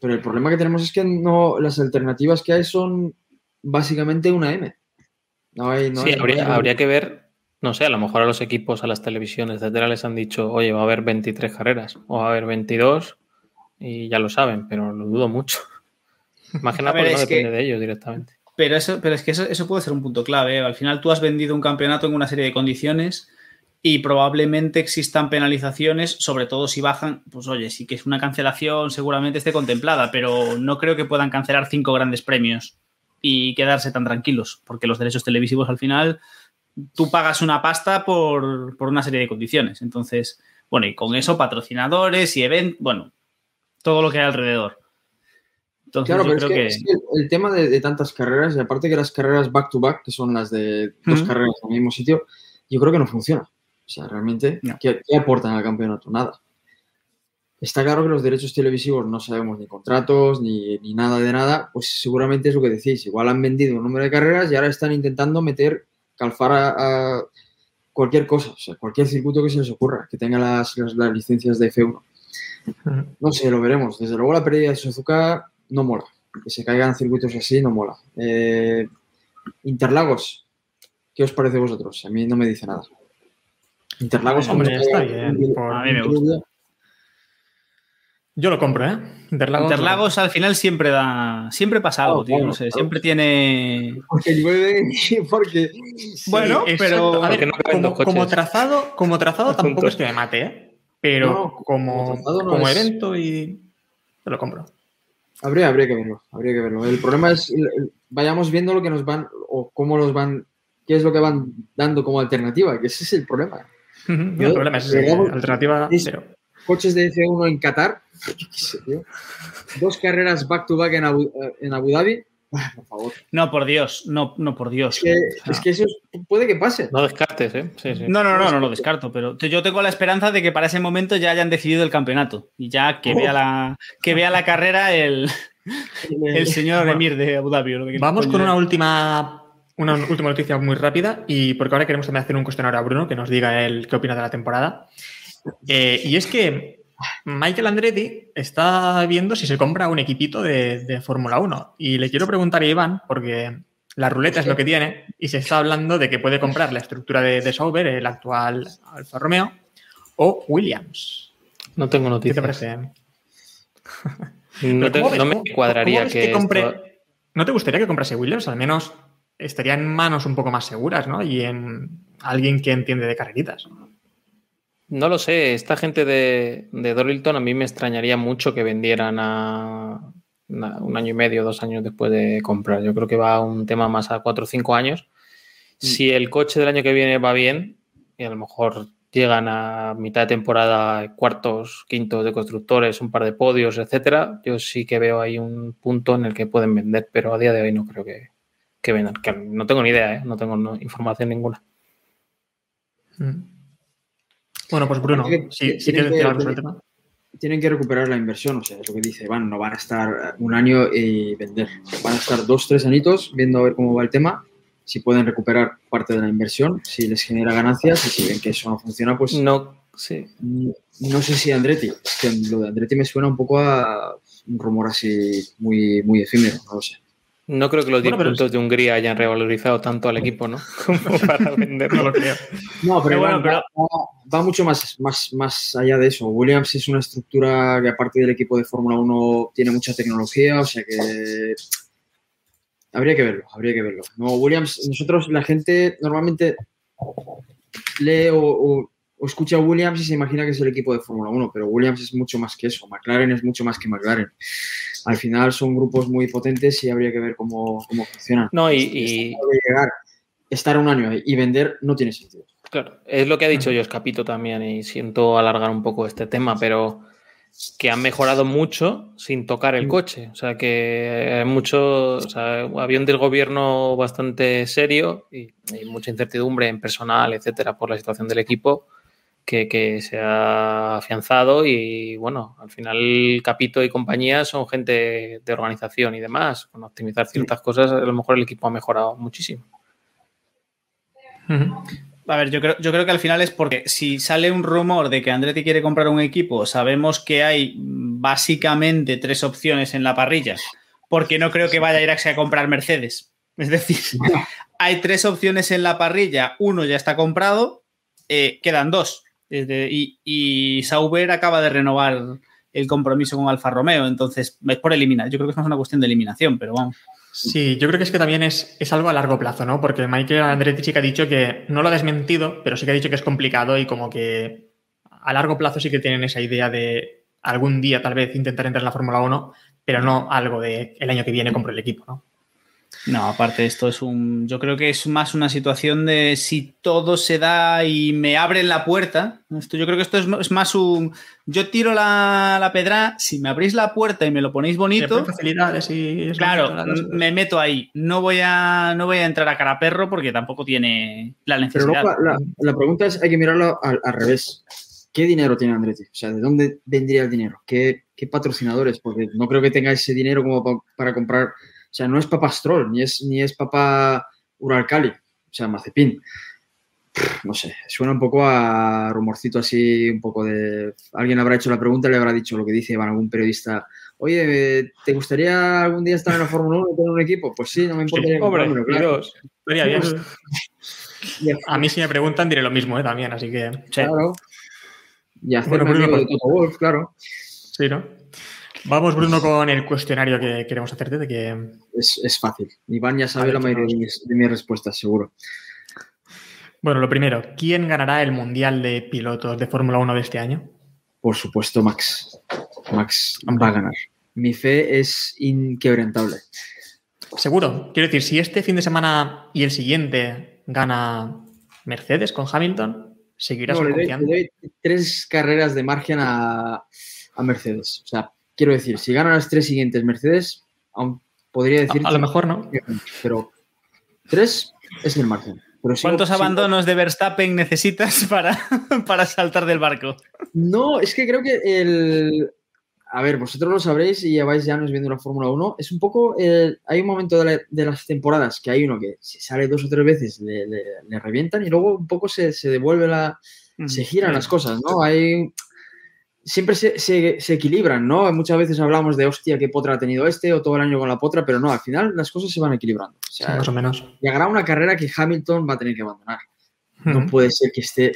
Pero el problema que tenemos es que no, las alternativas que hay son básicamente una M. No hay, no sí, hay- habría, no hay- habría que ver, no sé, a lo mejor a los equipos, a las televisiones, etcétera, les han dicho, oye, va a haber 23 carreras o va a haber 22 y ya lo saben, pero lo dudo mucho. Más porque no que- depende de ellos directamente. Pero, eso, pero es que eso, eso puede ser un punto clave. ¿eh? Al final tú has vendido un campeonato en una serie de condiciones y probablemente existan penalizaciones, sobre todo si bajan, pues oye, sí que es una cancelación seguramente esté contemplada, pero no creo que puedan cancelar cinco grandes premios y quedarse tan tranquilos, porque los derechos televisivos al final tú pagas una pasta por, por una serie de condiciones. Entonces, bueno, y con eso patrocinadores y eventos, bueno, todo lo que hay alrededor. Entonces, Claro, yo pero es que, que... es que el tema de, de tantas carreras, y aparte que las carreras back-to-back, que son las de dos carreras en el mismo sitio, yo creo que no funciona. O sea, realmente, No. ¿qué, qué aportan al campeonato? Nada. Está claro que los derechos televisivos no sabemos ni contratos ni, ni nada de nada, pues seguramente es lo que decís. Igual han vendido un número de carreras y ahora están intentando meter, calfar a, a cualquier cosa, o sea, cualquier circuito que se les ocurra, que tenga las, las- las licencias de F1. Ujú. No sé, lo veremos. Desde luego la pérdida de Suzuka no mola. Que se caigan circuitos así no mola. Eh, Interlagos, ¿qué os parece a vosotros? A mí no me dice nada. Interlagos, Hombre, hombre, está bien, por- a mí me gusta. Yo lo compro, ¿eh? Interlagos. Interlagos al final siempre da. Siempre pasa algo, tío. No sé, claro. siempre tiene. Porque llueve, porque... Bueno, pero- A ver, Porque no caben como, trazado, como trazado tampoco es que me mate, ¿eh? Pero No, como, como como es- evento y. Te lo compro. Habría, habría que verlo, habría que verlo. El problema es, vayamos viendo lo que nos van, o cómo los van, qué es lo que van dando como alternativa, que ese es el problema. No, el problema es verdad, alternativa es- cero. Coches de F1 en Qatar, yo qué sé, tío. Dos carreras back-to-back en, Abu, eh, en Abu Dhabi, por favor. No, por Dios, no, no, por Dios. Es que, es eso es- puede que pase. No descartes, ¿eh? Sí, sí. No, no, no, no lo descarto, pero te- yo tengo la esperanza de que para ese momento ya hayan decidido el campeonato y ya que vea la, que vea la carrera el, el señor Emir de Abu Dhabi. o lo que Vamos con una última, una última noticia muy rápida y porque ahora queremos también hacer un cuestionario a Bruno que nos diga él qué opina de la temporada. Eh, y es que Michael Andretti está viendo si se compra un equipito de, de Fórmula 1 y le quiero preguntar a Iván porque la ruleta es lo que tiene y se está hablando de que puede comprar la estructura de, de Sauber, el actual Alfa Romeo, o Williams. No tengo ¿Qué te noticias. parece? No, te- ¿cómo ves- no me cuadraría que, compre- esto- ¿No te gustaría que comprase Williams? Al menos estaría en manos un poco más seguras, ¿no? Y en alguien que entiende de carreritas. No lo sé, esta gente de, de Dorilton a mí me extrañaría mucho que vendieran a un año y medio, dos años después de comprar. Yo creo que va un tema más a cuatro o cinco años. Si el coche del año que viene va bien, y a lo mejor llegan a mitad de temporada cuartos, quintos de constructores, un par de podios, etcétera, yo sí que veo ahí un punto en el que pueden vender, pero a día de hoy no creo que, que vendan. Que no tengo ni idea, ¿eh? no tengo no- información ninguna. Mm. Bueno, pues Bruno, que- si, si tiene quieres decir que- algo sobre el tema. Tienen que recuperar la inversión, o sea, es lo que dice Iván, no van a estar un año y vender. Van a estar dos, tres añitos viendo a ver cómo va el tema, si pueden recuperar parte de la inversión, si les genera ganancias y si ven que eso no funciona, pues No, sí. Mm, No sé si Andretti. Es que lo de Andretti me suena un poco a un rumor así muy, muy efímero, no lo sé. No creo que los 10 Bueno, pero puntos de Hungría hayan revalorizado tanto al equipo, ¿no? Como para venderlo. No lo creo. No, pero, Pero bueno, va, va- va mucho más, más, más allá de eso. Williams es una estructura que aparte del equipo de Fórmula 1 tiene mucha tecnología, o sea que habría que verlo, habría que verlo. No, Williams, nosotros la gente normalmente lee o, o- o escucha a Williams y se imagina que es el equipo de Fórmula 1, pero Williams es mucho más que eso. McLaren es mucho más que McLaren. Al final son grupos muy potentes y habría que ver cómo, cómo funcionan. No, y, llegar, estar un año y vender no tiene sentido. claro, es lo que ha dicho yo, Escapito también, y siento alargar un poco este tema, pero que han mejorado mucho sin tocar el coche. O sea, que hay mucho, o sea, había un desgobierno bastante serio y, y mucha incertidumbre en personal, etcétera, por la situación del equipo. Que, que se ha afianzado y bueno, al final Capito y compañía son gente de organización y demás. Con optimizar ciertas cosas, a lo mejor el equipo ha mejorado muchísimo. A ver, yo creo, yo creo que al final es porque si sale un rumor de que Andretti quiere comprar un equipo, sabemos que hay básicamente tres opciones en la parrilla, porque no creo que vaya a ir a comprar Mercedes. Es decir, hay tres opciones en la parrilla, uno ya está comprado, eh, quedan dos. Y Sauber acaba de renovar el compromiso con Alfa Romeo, entonces es por eliminar. Yo creo que es más una cuestión de eliminación, pero vamos. Sí, yo creo que es que también es, es algo a largo plazo, ¿no? Porque Michael Andretti sí que ha dicho que no lo ha desmentido, pero sí que ha dicho que es complicado y como que a largo plazo sí que tienen esa idea de algún día tal vez intentar entrar en la Fórmula 1, pero no algo de el año que viene compro el equipo, ¿no? No, aparte esto es un, yo creo que es más una situación de si todo se da y me abren la puerta. Esto, yo creo que esto es, es más un, yo tiro la, la, pedra, si me abrís la puerta y me lo ponéis bonito, facilidades y claro, me meto ahí. No voy a, no voy a entrar a cara perro porque tampoco tiene la necesidad. Pero la, la, pregunta es, hay que mirarlo al, al, revés. ¿Qué dinero tiene Andretti? O sea, ¿de dónde vendría el dinero? ¿Qué, qué patrocinadores? Porque no creo que tenga ese dinero como para, para comprar o sea, no es papá Stroll, ni es, ni es papá Uralcali, o sea, Mazepin. No sé, suena un poco a rumorcito así, un poco de... Alguien habrá hecho la pregunta le habrá dicho lo que dice algún periodista. Oye, ¿te gustaría algún día estar en la Fórmula 1 y tener un equipo? Pues sí, no me importa. Sí, hombre, claro. A mí si me preguntan diré lo mismo ¿eh? también, así que... Claro. Y hacer bueno, Bruno, de Toto Wolf, claro. Sí, ¿no? Vamos, Bruno, con el cuestionario que queremos hacerte. De que... es, es fácil. Iván ya sabe la mayoría de mis, de mis, respuestas, seguro. Bueno, lo primero, ¿quién ganará el Mundial de Pilotos de Fórmula 1 de este año? Por supuesto, Max. Max va a ganar. Mi fe es inquebrantable. Seguro. Quiero decir, si este fin de semana y el siguiente gana Mercedes con Hamilton, seguirás no, le doy, confiando. le doy tres carreras de margen a, a Mercedes. O sea, quiero decir, si ganan las tres siguientes Mercedes, aún podría decir. A, a lo mejor no. Pero tres es el margen. Pero sigo, ¿Cuántos sigo... abandonos de Verstappen necesitas para, para saltar del barco? No, es que creo que el. A ver, vosotros lo sabréis y lleváis ya años viendo la Fórmula 1. Es un poco. Eh, hay un momento de, la, de, las temporadas que hay uno que si sale dos o tres veces le, le, le revientan y luego un poco se, se devuelve la. Se giran las cosas, ¿no? Hay siempre se, se, se, equilibran, ¿no? Muchas veces hablamos de, hostia, qué potra ha tenido este o todo el año con la potra, pero no, al final las cosas se van equilibrando. O sea, sí, más o menos. Llegará una carrera que Hamilton va a tener que abandonar. No puede ser que esté...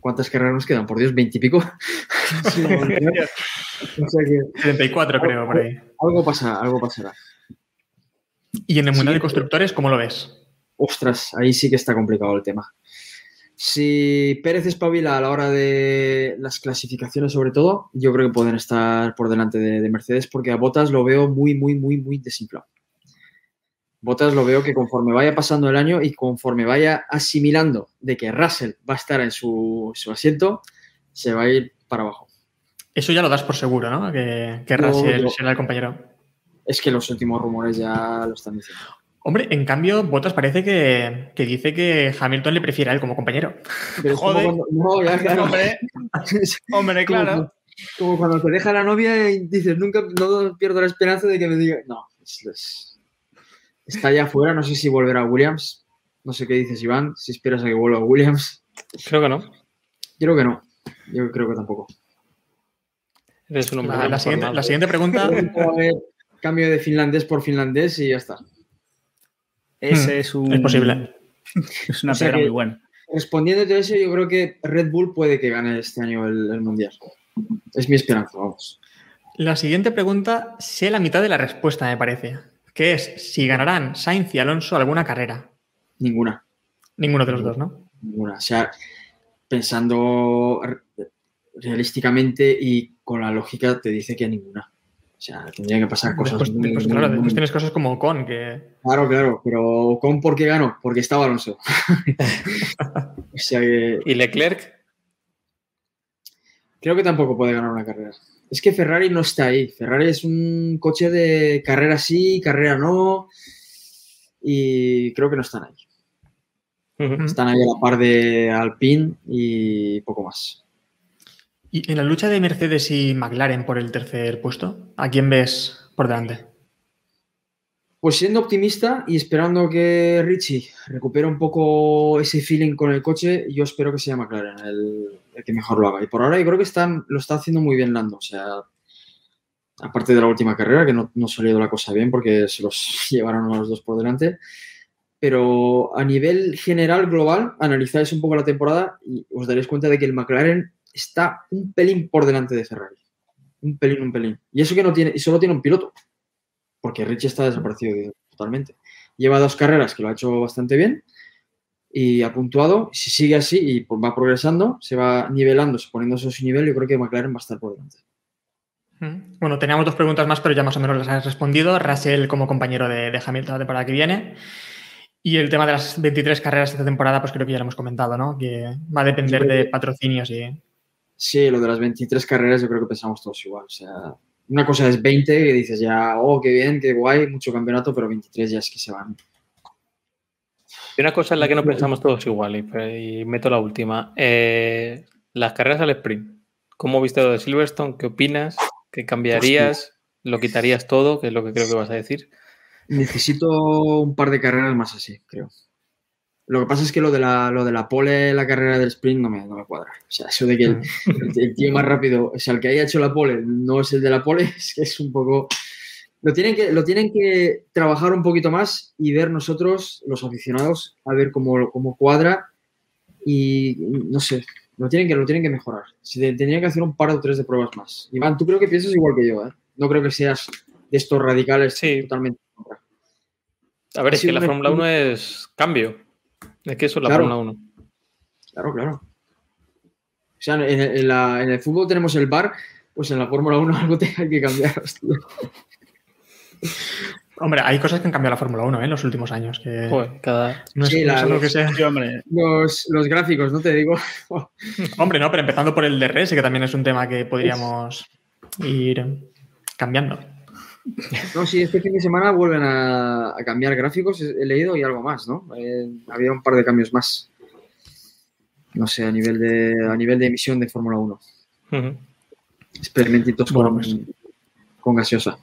¿Cuántas carreras nos quedan? Por Dios, veintipico. sí, o sea que, 74 creo, por ahí. Algo, pasa, algo pasará. ¿Y en el Mundial sí, de Constructores cómo lo ves? Ostras, ahí sí que está complicado el tema. Si Pérez espabila a la hora de las clasificaciones, sobre todo, yo creo que pueden estar por delante de, de Mercedes, porque a Botas lo veo muy, muy, muy, muy desinflado. Botas lo veo que conforme vaya pasando el año y conforme vaya asimilando de que Russell va a estar en su, su asiento, se va a ir para abajo. Eso ya lo das por seguro, ¿no? Que, que Russell yo, será el compañero. Es que los últimos rumores ya lo están diciendo. Hombre, en cambio, Bottas parece que, que, dice que Hamilton le prefiere a él como compañero. Pero Joder. Cuando, no, ya, claro. Hombre, hombre claro. Como, como, cuando te deja la novia y dices, nunca no pierdo la esperanza de que me diga. No, es, es, está ya afuera. No sé si volverá a Williams. No sé qué dices, Iván. Si esperas a que vuelva a Williams. Creo que no. Creo que no. Yo creo que tampoco. Eres un hombre la, la, siguiente, la siguiente pregunta. Cambio de finlandés por finlandés y ya está. Ese es un. Es posible. Es una o sea muy buena. Respondiendo a eso, yo creo que Red Bull puede que gane este año el, el, Mundial. Es mi esperanza, vamos. La siguiente pregunta sé la mitad de la respuesta, me parece. Que es si ganarán Sainz y Alonso alguna carrera. Ninguna. Ninguno de los dos, ¿no? Ninguna. O sea, pensando realísticamente y con la lógica, te dice que ninguna. O sea, tendría que pasar cosas después, muy, después, muy, claro, muy... después tienes cosas como Ocon, que... Claro, claro, pero Ocon ¿por qué ganó? Porque estaba Alonso. o sea que... ¿Y Leclerc? Creo que tampoco puede ganar una carrera. Es que Ferrari no está ahí. Ferrari es un coche de carrera sí, carrera no. Y creo que no están ahí. Uh -huh. Están ahí a la par de Alpine y poco más. ¿Y en la lucha de Mercedes y McLaren por el tercer puesto, a quién ves por delante? Pues siendo optimista y esperando que Richie recupere un poco ese feeling con el coche, yo espero que sea McLaren el, que mejor lo haga. Y por ahora yo creo que está, lo está haciendo muy bien Lando. O sea, aparte de la última carrera, que no, no salido la cosa bien porque se los llevaron a los dos por delante. Pero a nivel general, global, analizáis un poco la temporada y os daréis cuenta de que el McLaren está un pelín por delante de Ferrari. Un pelín, un pelín. Y eso que no tiene, y solo tiene un piloto. Porque Richie está desaparecido totalmente. Lleva dos carreras que lo ha hecho bastante bien y ha puntuado. Si sigue así y va progresando, se va nivelando, poniéndose a su nivel, yo creo que McLaren va a estar por delante. Mm. Bueno, teníamos dos preguntas más, pero ya más o menos las has respondido. Russell como compañero de, de Hamilton la temporada que viene. Y el tema de las 23 carreras esta temporada, pues creo que ya lo hemos comentado, ¿no? Que va a depender de patrocinios y... Sí, lo de las 23 carreras yo creo que pensamos todos igual. O sea, una cosa es 20 y dices ya, oh, qué bien, qué guay, mucho campeonato, pero 23 ya es que se van. Y una cosa en la que no pensamos todos igual, y, y meto la última. Eh, las carreras al sprint. ¿Cómo viste lo de Silverstone? ¿Qué opinas? ¿Qué cambiarías? ¿Lo quitarías todo? Que es lo que creo que vas a decir. Necesito un par de carreras más así, creo. Lo que pasa es que lo de la, lo de la pole, la carrera del sprint, no me, no me cuadra. O sea, eso de que el, el tío más rápido, o sea, el que haya hecho la pole no es el de la pole, es que es un poco. Lo tienen que, lo tienen que trabajar un poquito más y ver nosotros, los aficionados, a ver cómo, cómo cuadra. Y no sé, lo tienen que, lo tienen que mejorar. Se te- tendrían que hacer un par o tres de pruebas más. Iván, tú creo que piensas igual que yo, ¿eh? No creo que seas de estos radicales Sí. totalmente. en. A ver, es que la Fórmula sprint. 1 es cambio. Es que eso es la Claro. Fórmula 1. Claro, claro. O sea, en, en la- en el fútbol tenemos el bar, pues en la Fórmula 1 algo te hay que cambiar. hostia. Hombre, hay cosas que han cambiado la Fórmula 1 ¿eh? en los últimos años. Que Joder, cada... no es, Sí, no la- es algo que sea. Sí, hombre. Los, los gráficos, ¿no? Te digo. Hombre, no, pero empezando por el DRS, que también es un tema que podríamos ir cambiando. No, sí, este fin de semana vuelven a, a cambiar gráficos, he leído, y algo más, ¿no? Eh, había un par de cambios más. No sé, a nivel de, a nivel de emisión de Fórmula 1. Ujú. Experimentitos Bueno, con, pues. con gaseosa.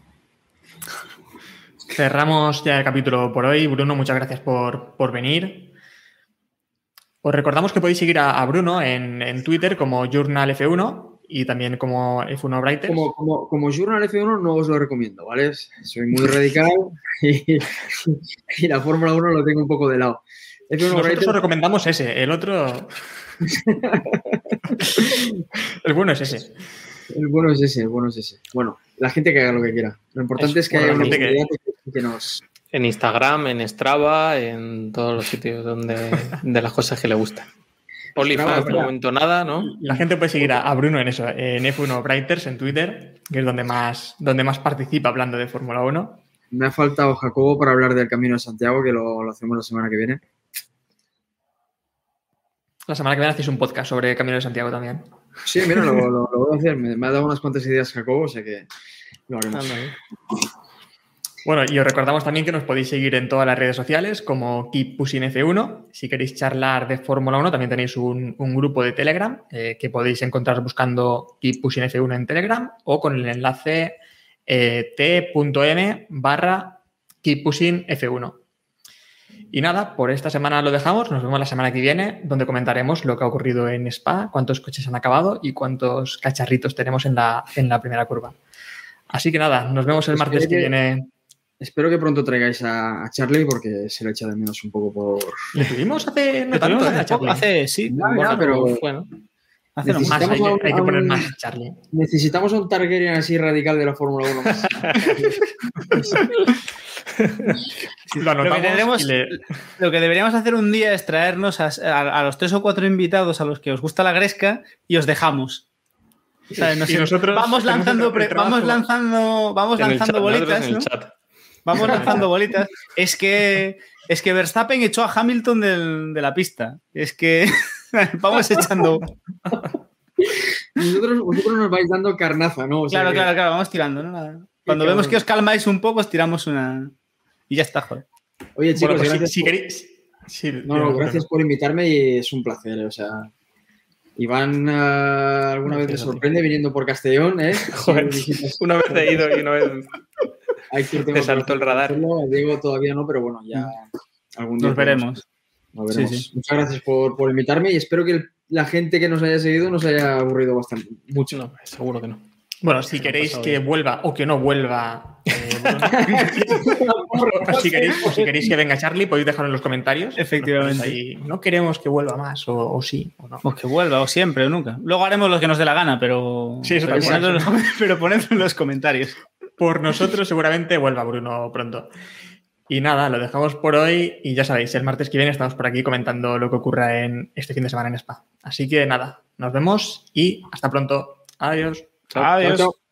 Cerramos ya el capítulo por hoy. Bruno, muchas gracias por, por venir. Os recordamos que podéis seguir a, a Bruno en, en Twitter como Journal F1 y también como F1 Writers. Como, como, como Journal F1 no os lo recomiendo, ¿vale? Soy muy radical y, y la Fórmula 1 lo tengo un poco de lado. F1 Nosotros Writers- os recomendamos ese, el otro. el bueno es ese. El bueno es ese, el bueno es ese. Bueno, la gente que haga lo que quiera. Lo importante es que haya gente que nos... En Instagram, en Strava, en todos los sitios donde de las cosas que le gustan. OnlyFans, de momento nada, ¿no? La gente puede seguir a, a Bruno en eso, en F1 Writers en Twitter, que es donde más, donde más participa hablando de Fórmula 1. Me ha faltado Jacobo para hablar del Camino de Santiago, que lo, lo hacemos la semana que viene. La semana que viene hacéis un podcast sobre Camino de Santiago también. Sí, mira, lo, lo- lo voy a hacer. Me, me ha dado unas cuantas ideas Jacobo, o sea que lo haremos. Anda, ¿eh? Bueno, y os recordamos también que nos podéis seguir en todas las redes sociales como Keep Pushing F1. Si queréis charlar de Fórmula 1, también tenéis un, un grupo de Telegram eh, que podéis encontrar buscando Keep Pushing F1 en Telegram o con el enlace eh, t.m barra Keep Pushing F1. Y nada, por esta semana lo dejamos. Nos vemos la semana que viene, donde comentaremos lo que ha ocurrido en Spa, cuántos coches han acabado y cuántos cacharritos tenemos en la, en la primera curva. Así que nada, nos vemos el Espero martes que- viene. Espero que pronto traigáis a, a Charlie porque se lo echa de menos un poco por... Le tuvimos hace no Lo tanto, tuvimos ¿eh? hace, poco- Charlie. hace- sí, Bueno, pero bueno. hace Más, hay, necesitamos que, hay poner más, Charlie. necesitamos un Targaryen así radical de la Fórmula 1 más. Lo Lo anotamos que, tendremos- y le- lo que deberíamos hacer un día es traernos a, a- a los tres o cuatro invitados a los que os gusta la gresca y os dejamos. ¿Sabes? No Y sé, nosotros vamos lanzando, pre- trabajo. vamos lanzando, vamos En el lanzando chat, nosotros bolitas, ¿no? Vamos lanzando bolitas. Es que es que Verstappen echó a Hamilton del- de la pista. Es que vamos echando. Vosotros, vosotros nos vais dando carnaza, ¿no? O sea Claro, claro, claro, vamos tirando. ¿no? Nada. Cuando vemos que os calmáis un poco, os tiramos una. Y ya está, joder. Oye, chicos, Bueno, pues si, gracias, si por, queréis. sí, no, no, gracias por invitarme y es un placer, eh, o sea... Iván eh, alguna vez ti. sorprende viniendo por Castellón, ¿eh? Joder, una vez he ido y una vez. Te saltó el radar. A Diego todavía no, pero bueno, ya algún día Nos veremos. Nos veremos. Sí, sí. Muchas gracias por, por invitarme y espero que el- la gente que nos haya seguido nos haya aburrido bastante. Mucho. No, seguro que no. Bueno, si queréis que vuelva o que no vuelva. eh, si queréis, o si queréis que venga Charlie, podéis dejarlo en los comentarios. Efectivamente. Ahí, no queremos que vuelva más, o, o sí, o no. O que vuelva, o siempre, o nunca. Luego haremos lo que nos dé la gana, pero. Sí, eso pero, también. ponedlo en los- pero ponedlo en los comentarios. Por nosotros seguramente vuelva Bruno pronto. Y nada, lo dejamos por hoy y ya sabéis, el martes que viene estamos por aquí comentando lo que ocurra en este fin de semana en Spa. Así que nada, nos vemos y hasta pronto. Adiós. Adiós. Chao, chao.